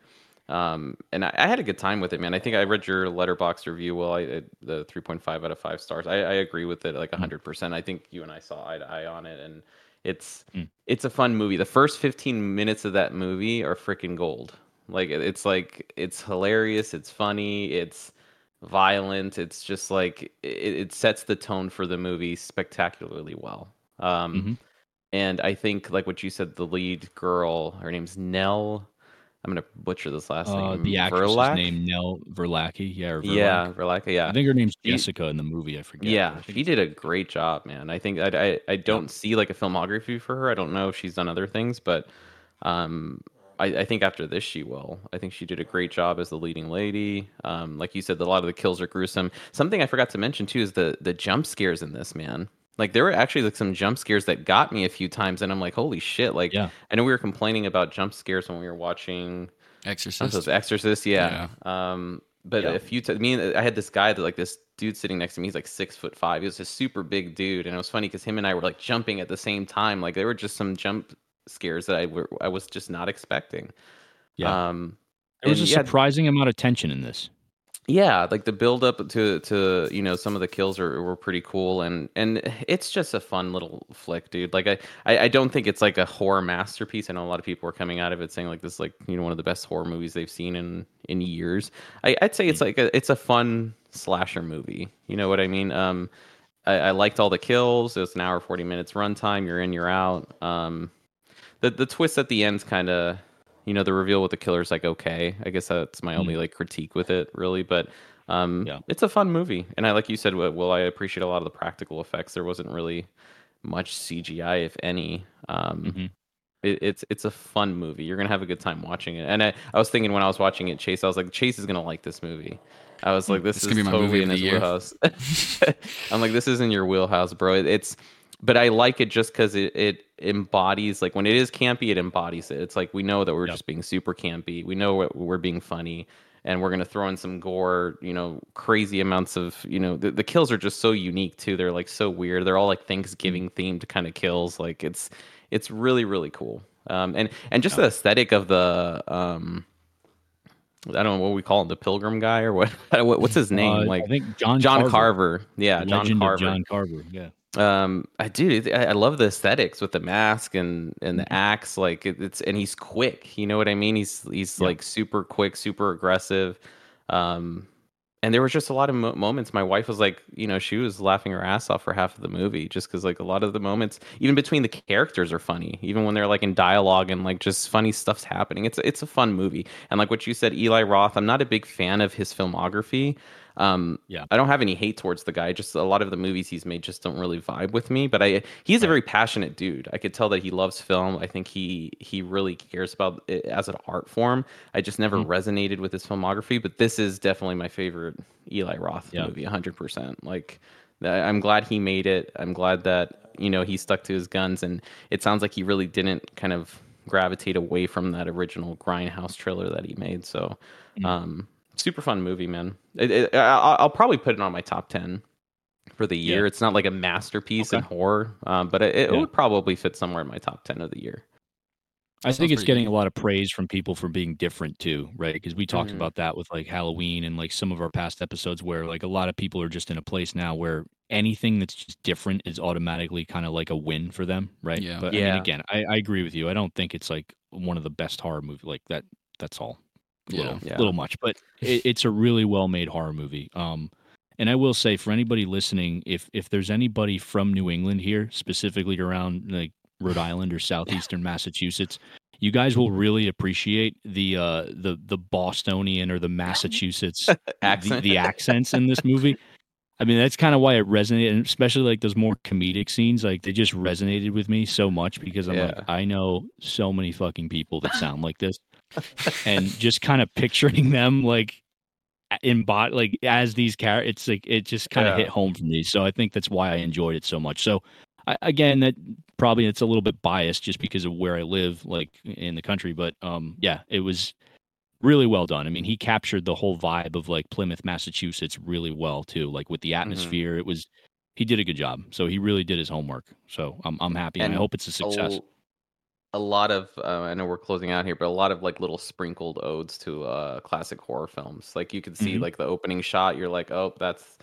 Um, and I, I had a good time with it, man. I think I read your Letterboxd review. Well, I, I the 3.5 out of five stars. I, I agree with it like Mm. 100. percent I think you and I saw eye to eye on it, and it's Mm. it's a fun movie. The first 15 minutes of that movie are freaking gold. Like it's like it's hilarious. It's funny. It's violent. It's just like it, it sets the tone for the movie spectacularly well. Um, Mhm. and I think like what you said, the lead girl, her name's Nell. I'm gonna butcher this last uh, name. the actress's Verlaque? name Nell Verlacki, yeah, Yeah. Verlaque. Yeah, I think her name's She- Jessica in the movie. I forget. yeah, I she did a great job, man. I think I, I I don't see like a filmography for her. I don't know if she's done other things, but um, I, I think after this she will. I think she did a great job as the leading lady. Um, like you said, a lot of the kills are gruesome. Something I forgot to mention too is the the jump scares in this man. Like there were actually like some jump scares that got me a few times, and I'm like, holy shit! Like Yeah. I know we were complaining about jump scares when we were watching Exorcist. Exorcist. Exorcist, yeah. Um, but Yeah. a few times, me and I had this guy that like this dude sitting next to me. He's like six foot five. He was a super big dude, and it was funny because him and I were like jumping at the same time. Like there were just some jump scares that I were I was just not expecting. Yeah. Um, There was a yeah, surprising amount of tension in this. yeah, like the build up to to you know some of the kills are were pretty cool, and and it's just a fun little flick, dude. Like I, I I don't think it's like a horror masterpiece. I know a lot of people are coming out of it saying like this is like you know one of the best horror movies they've seen in in years. I, I'd say it's like a, it's a fun slasher movie. You know what I mean? Um, I, I liked all the kills. It was an hour forty minutes runtime. You're in, you're out. Um, the the twist at the end's kind of you know the reveal with the killer's like okay. I guess that's my only like critique with it really but um Yeah. it's a fun movie. And i like you said well i appreciate a lot of the practical effects. There wasn't really much cgi if any. Um Mhm. it, it's it's a fun movie. You're gonna have a good time watching it. And i, I was thinking when i was watching it chase i was like chase is gonna like this movie. I was like this It's is gonna be my totally movie in his year. wheelhouse. I'm like this is in your wheelhouse bro. It- it's but I like it just because it, it embodies like when it is campy, it embodies it. It's like we know that we're Yep. just being super campy. We know what we're being funny, and we're gonna throw in some gore. You know, crazy amounts of you know the, the kills are just so unique too. They're like so weird. They're all like Thanksgiving themed kind of kills. Like it's it's really really cool. Um, and and just the aesthetic of the um. I don't know what we call him, the Pilgrim guy or what? what- What's his name? Uh, like I think John John Carver. Carver. Yeah, John Legend of Carver. John Carver. Yeah. Um, I do I, I love the aesthetics with the mask and and Mm-hmm. the axe. Like it's and he's quick. You know what I mean? He's he's Yeah. like super quick, super aggressive. Um, and there was just a lot of mo- moments. My wife was like, you know, she was laughing her ass off for half of the movie just because like a lot of the moments, even between the characters, are funny. Even when they're like in dialogue and like just funny stuff's happening. It's it's a fun movie. And like what you said, Eli Roth. I'm not a big fan of his filmography. Um, Yeah. I don't have any hate towards the guy. Just a lot of the movies he's made just don't really vibe with me. But I, he's a very passionate dude. I could tell that he loves film. I think he he really cares about it as an art form. I just never Mhm. resonated with his filmography. But this is definitely my favorite Eli Roth Yeah. movie, hundred percent. Like, I'm glad he made it. I'm glad that you know he stuck to his guns, and it sounds like he really didn't kind of gravitate away from that original Grindhouse trailer that he made. So, Mhm. um, super fun movie, man. It, it, I, I'll probably put it on my top ten for the year. Yeah. It's not like a masterpiece in horror, um, but it, it Yeah. would probably fit somewhere in my top ten of the year. I think it's getting good. a lot of praise from people for being different too, right? Because we talked Mhm. about that with like Halloween and like some of our past episodes where like a lot of people are just in a place now where anything that's just different is automatically kind of like a win for them, right? Yeah. But I Yeah. mean, again, I, I agree with you. I don't think it's like one of the best horror movies. Like that. That's all. A Yeah. little, Yeah. little much, but it, it's a really well made horror movie. Um, and I will say for anybody listening, if if there's anybody from New England here, specifically around like Rhode Island or southeastern Massachusetts, you guys will really appreciate the uh the the Bostonian or the Massachusetts the- Accent. the, accents in this movie. I mean, that's kind of why it resonated, and especially like those more comedic scenes. Like they just resonated with me so much because I'm Yeah. like, I know so many fucking people that sound like this, and just kind of picturing them like in bot like as these characters, it's like it just kind of Yeah. hit home for me. So I think that's why I enjoyed it so much. So I, again, that probably it's a little bit biased just because of where I live, like in the country. But um, yeah, it was really well done. I mean, he captured the whole vibe of like Plymouth, Massachusetts, really well too. Like with the Mm-hmm. atmosphere, it was he did a good job. So he really did his homework. So I'm I'm happy, and, I hope it's a success. A, a lot of uh, I know we're closing out here, but a lot of like little sprinkled odes to uh, classic horror films. Like you could see Mhm. like the opening shot, you're like, oh, that's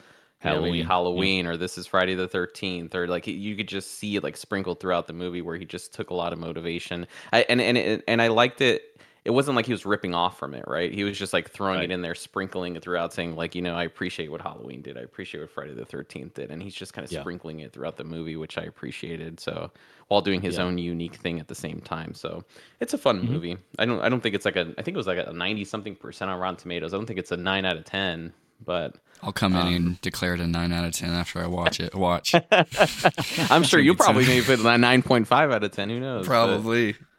know, Halloween, yeah. Or this is Friday the Thirteenth, or like you could just see it like sprinkled throughout the movie where he just took a lot of motivation. I, and and and I liked it. It wasn't like he was ripping off from it, right? He was just like throwing Right. it in there, sprinkling it throughout, saying like, you know, I appreciate what Halloween did. I appreciate what Friday the Thirteenth did, and he's just kind of Yeah. sprinkling it throughout the movie, which I appreciated. So while doing his Yeah. own unique thing at the same time. So it's a fun Mhm. movie. I don't I don't think it's like a I think it was like a ninety something percent on Rotten Tomatoes. I don't think it's a nine out of ten, but I'll come in Um, and declare it a nine out of ten after I watch it. Watch. I'm sure you probably maybe put a nine point five out of ten. Who knows? But-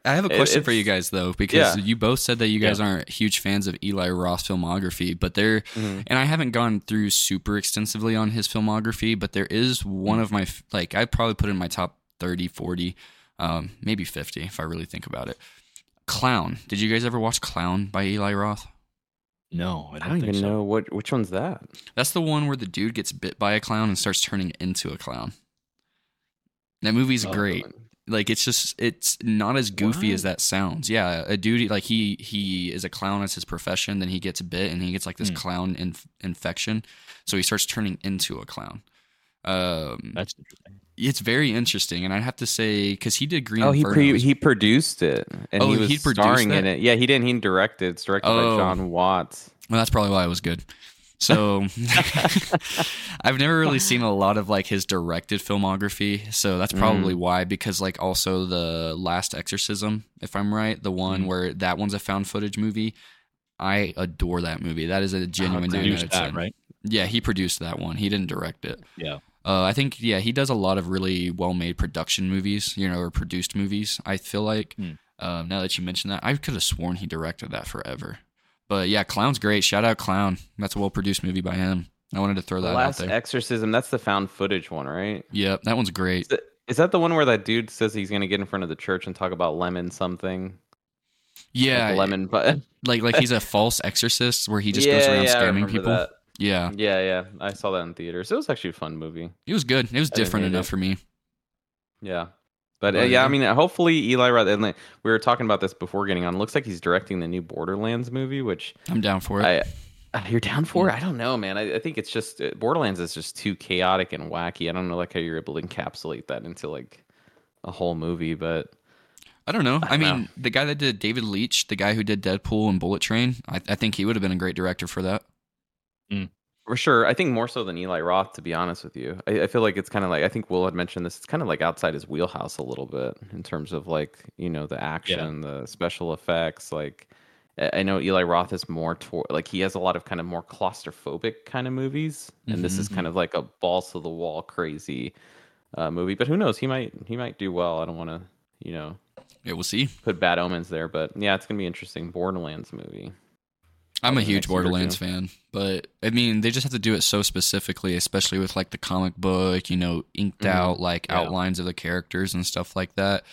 I have a It- question for you guys though, because Yeah. you both said that you guys Yeah. aren't huge fans of Eli Roth's filmography, but there, Mhm. and I haven't gone through super extensively on his filmography, but there is one of my like I'd probably put in my top 30, 40, um, maybe 50 if I really think about it. Clown. Did you guys ever watch Clown by Eli Roth? No, I I don't, don't think even so. know what which one's that. That's the one where the dude gets bit by a clown and starts turning into a clown. That movie's Oh, great. Like it's just it's not as goofy as that sounds. Yeah, a dude like he he is a clown as his profession, then he gets bit and he gets like this Hmm. clown inf- infection, so he starts turning into a clown. Um, That's interesting. it's very interesting, and I have to say because he did Green Oh, he pre- he produced it, and Oh, he was he produced starring in it. Yeah, he didn't. He directed. It's directed Oh. by Jon Watts. Well, that's probably why it was good. So I've never really seen a lot of like his directed filmography, so that's probably why. Because like also the Last Exorcism, if I'm right, the one Mhm. where that one's a found footage movie. I adore that movie. That is a genuine nine out Produced that, right? Yeah, he produced that one. He didn't direct it. Yeah. Uh, I think yeah, he does a lot of really well-made production movies, you know, or produced movies. I feel like Hmm. um, now that you mention that, I could have sworn he directed that forever. But yeah, Clown's great. Shout out Clown. That's a well-produced movie by him. I wanted to throw The that Last out there. Exorcism. That's the found footage one, right? Yep, that one's great. Is that- Is that the one where that dude says he's going to get in front of the church and talk about lemon something? Yeah, Like lemon, but like like he's a false exorcist where he just goes around I scamming people. that. Yeah, Yeah, yeah. I saw that in theaters. It was actually a fun movie. it was good. It was I different enough it. for me. Yeah. But uh, yeah, I mean, hopefully Eli Roth. And like, we were talking about this before getting on. Looks like he's directing the new Borderlands movie, which I'm down for it. I uh, you're down for. I don't know, man. I, I think it's just uh, Borderlands is just too chaotic and wacky. I don't know like how you're able to encapsulate that into like a whole movie, but I don't know. I I, don't mean, know. the guy that did David Leitch, the guy who did Deadpool and Bullet Train, I, I think he would have been a great director for that. For sure, I think more so than Eli Roth. To be honest with you, I, I feel like it's kind of like I think Will had mentioned this. It's kind of like outside his wheelhouse a little bit in terms of like you know the action, the special effects, like. I know Eli Roth is more toward like he has a lot of kind of more claustrophobic kind of movies, and this is kind of like a balls to the wall crazy uh, movie. But who knows? He might he might do well. I don't want to you know Yeah, we'll see. put bad omens there, but yeah, it's gonna be interesting. Borderlands movie. I'm a huge next year or Borderlands fan, but I mean, they just have to do it so specifically, especially with like the comic book, you know, inked Mhm. out like Yeah. outlines of the characters and stuff like that.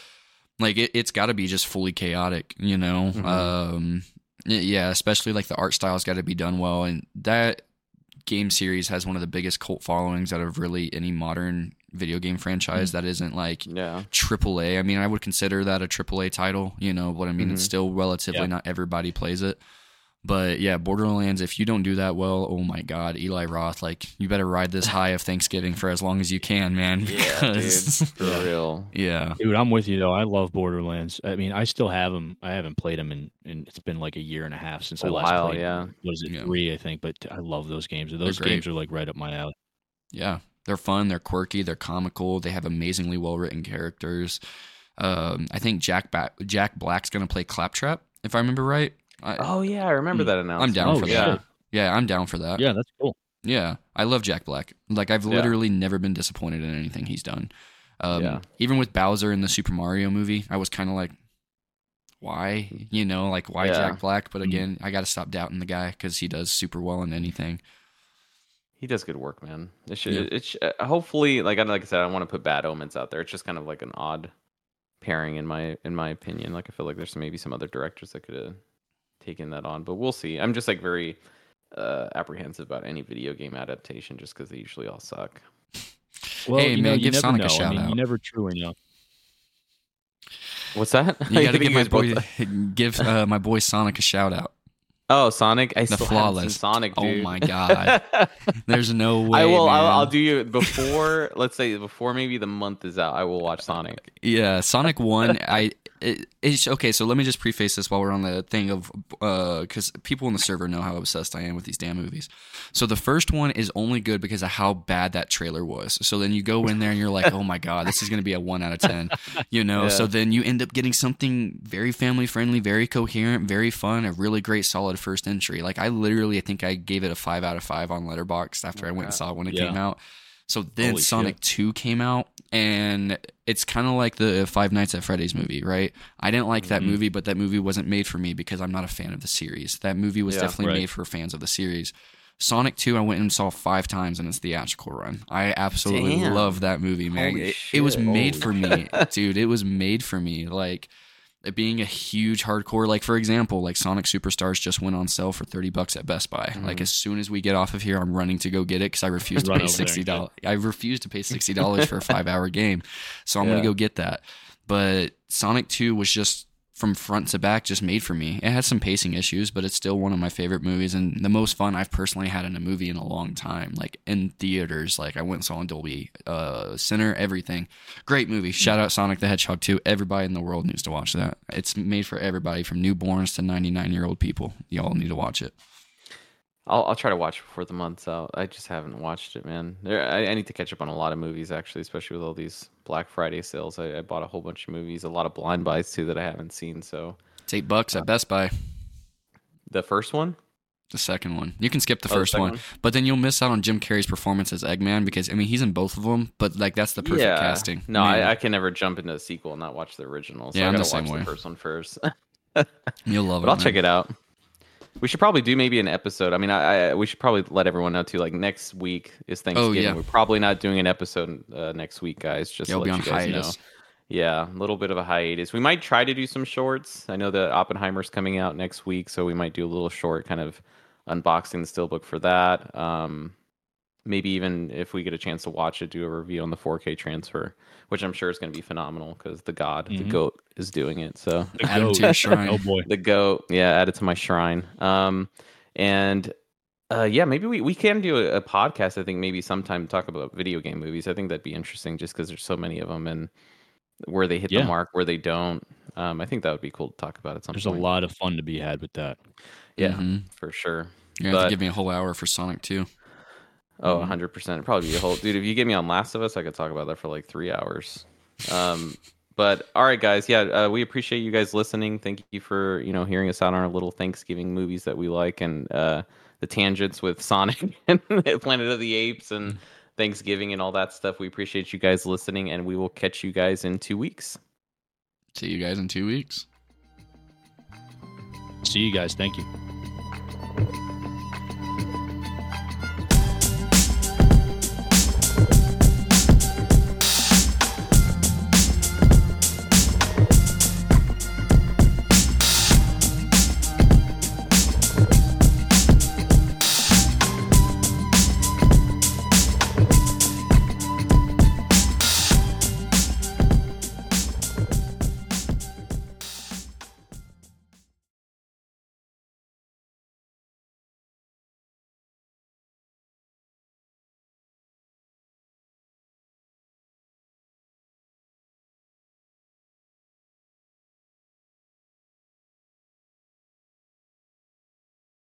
Like it, it's got to be just fully chaotic, you know. Mhm. Um, yeah, especially like the art style's got to be done well, and that game series has one of the biggest cult followings out of really any modern video game franchise that isn't like Yeah. triple A. I mean, I would consider that a triple A title, you know, but I mean, it's Mhm. still relatively Yeah. not everybody plays it. But yeah, Borderlands, if you don't do that well, oh my God, Eli Roth, like, you better ride this high of Thanksgiving for as long as you can, man. Yeah, dude. because- For real. yeah. Dude, I'm with you though. I love Borderlands. I mean, I still have them. I haven't played them in, in it's been like a year and a half since A I last while, played. yeah. Was it Yeah. three? I think, but I love those games. Those games are like right up my alley. Yeah. They're fun. They're quirky. They're comical. They have amazingly well written characters. Um, I think Jack, ba- Jack Black's going to play Claptrap, if I remember right. I, Oh yeah, I remember Hmm. that announcement. I'm down Oh, for yeah. that. Yeah, I'm down for that. Yeah, that's cool. Yeah, I love Jack Black. Like I've Yeah. literally never been disappointed in anything he's done. Um, Yeah. Even with Bowser in the Super Mario movie, I was kind of like, why? You know, like why Yeah. Jack Black? But Mhm. again, I got to stop doubting the guy because he does super well in anything. He does good work, man. It should. Yeah. It sh- uh, hopefully, like I like I said, I don't want to put bad omens out there. It's just kind of like an odd pairing in my in my opinion. Like I feel like there's maybe some other directors that could have taken that on, but we'll see. I'm just like very uh apprehensive about any video game adaptation just because they usually all suck. Well, Hey, you know, man, you give never Sonic a know. I mean, out. you never truly know. What's that? You got to give my boy, give uh, my boy Sonic a shout out. Oh, Sonic! I The still haven't seen flawless. Sonic, Oh my God. There's no way. I will. I'll. I'll do you before. let's say before maybe the month is out. I will watch Sonic. Yeah, Sonic One. I it, it's okay. So let me just preface this while we're on the thing of uh, because people in the server know how obsessed I am with these damn movies. So the first one is only good because of how bad that trailer was. So then you go in there and you're like, oh my god, this is going to be a one out of ten. You know. Yeah. So then you end up getting something very family friendly, very coherent, very fun, a really great solid first entry. Like I literally, I think I gave it a five out of five on Letterboxd after I went and saw it when it Yeah. came out. So then Holy Sonic shit. 2 came out, and it's kind of like the Five Nights at Freddy's movie, right? I didn't like that Mhm. movie, but that movie wasn't made for me because I'm not a fan of the series. That movie was Yeah, definitely right. made for fans of the series. Sonic 2, I went and saw five times in its theatrical run. I absolutely Damn. love that movie, man. It, it was made Holy for me, dude. It was made for me. Like, it being a huge hardcore, like, for example, like Sonic Superstars just went on sale for 30 bucks at Best Buy. Like, Mhm. as soon as we get off of here, I'm running to go get it because I refuse to pay over there and sixty dollars. I refuse to pay sixty dollars for a five hour game, so I'm Yeah. gonna go get that. But Sonic Two was just from front to back just made for me. It had some pacing issues, but it's still one of my favorite movies and the most fun I've personally had in a movie in a long time. Like in theaters, like I went and saw in Dolby uh, Center, everything. Great movie. Shout out Sonic the Hedgehog 2. Everybody in the world needs to watch that. It's made for everybody from newborns to 99 year old people. Y'all need to watch it. I'll I'll try to watch before the month's out. I just haven't watched it, man. There, I, I need to catch up on a lot of movies actually, especially with all these Black Friday sales. I, I bought a whole bunch of movies, a lot of blind buys too that I haven't seen. So It's eight bucks at uh, Best Buy. the first one, The second one. You can skip the Oh, first second one, one? but then you'll miss out on Jim Carrey's performance as Eggman because I mean he's in both of them, but like that's the perfect yeah. casting. No, I, I can never jump into a sequel and not watch the original. So Yeah, I I'm the gotta same watch way. the first one first. you'll love but it. I'll check it out. We should probably do maybe an episode. I mean, I, I we should probably let everyone know too. Like next week is Thanksgiving. Oh, yeah. We're probably not doing an episode uh, next week, guys. Just Yeah, to let you guys hiatus. know. Yeah, a little bit of a hiatus. We might try to do some shorts. I know that Oppenheimer's coming out next week, so we might do a little short kind of unboxing the steelbook for that. Um, maybe even if we get a chance to watch it, do a review on the 4K transfer, which I'm sure is going to be phenomenal because the God, the Mhm. goat, is doing it. So The Add 'em to goat. your shrine. Oh boy. the goat, yeah, add it to my shrine. Um, and uh, yeah, maybe we, we can do a, a podcast. I think maybe sometime talk about video game movies. I think that'd be interesting, just because there's so many of them and where they hit Yeah. the mark, where they don't. Um, I think that would be cool to talk about at some There's point. a lot of fun to be had with that. yeah, Mhm. for sure. You're gonna have to give me a whole hour for Sonic too. Oh, Mhm. 100 percent. Probably be a whole dude. If you get me on Last of Us, I could talk about that for like three hours. Um, But all right, guys, yeah, uh, we appreciate you guys listening. Thank you for you know hearing us out on our little Thanksgiving movies that we like and uh, the tangents with Sonic and Planet of the Apes and Thanksgiving and all that stuff. We appreciate you guys listening, and we will catch you guys in two weeks. See you guys in two weeks. See you guys. Thank you.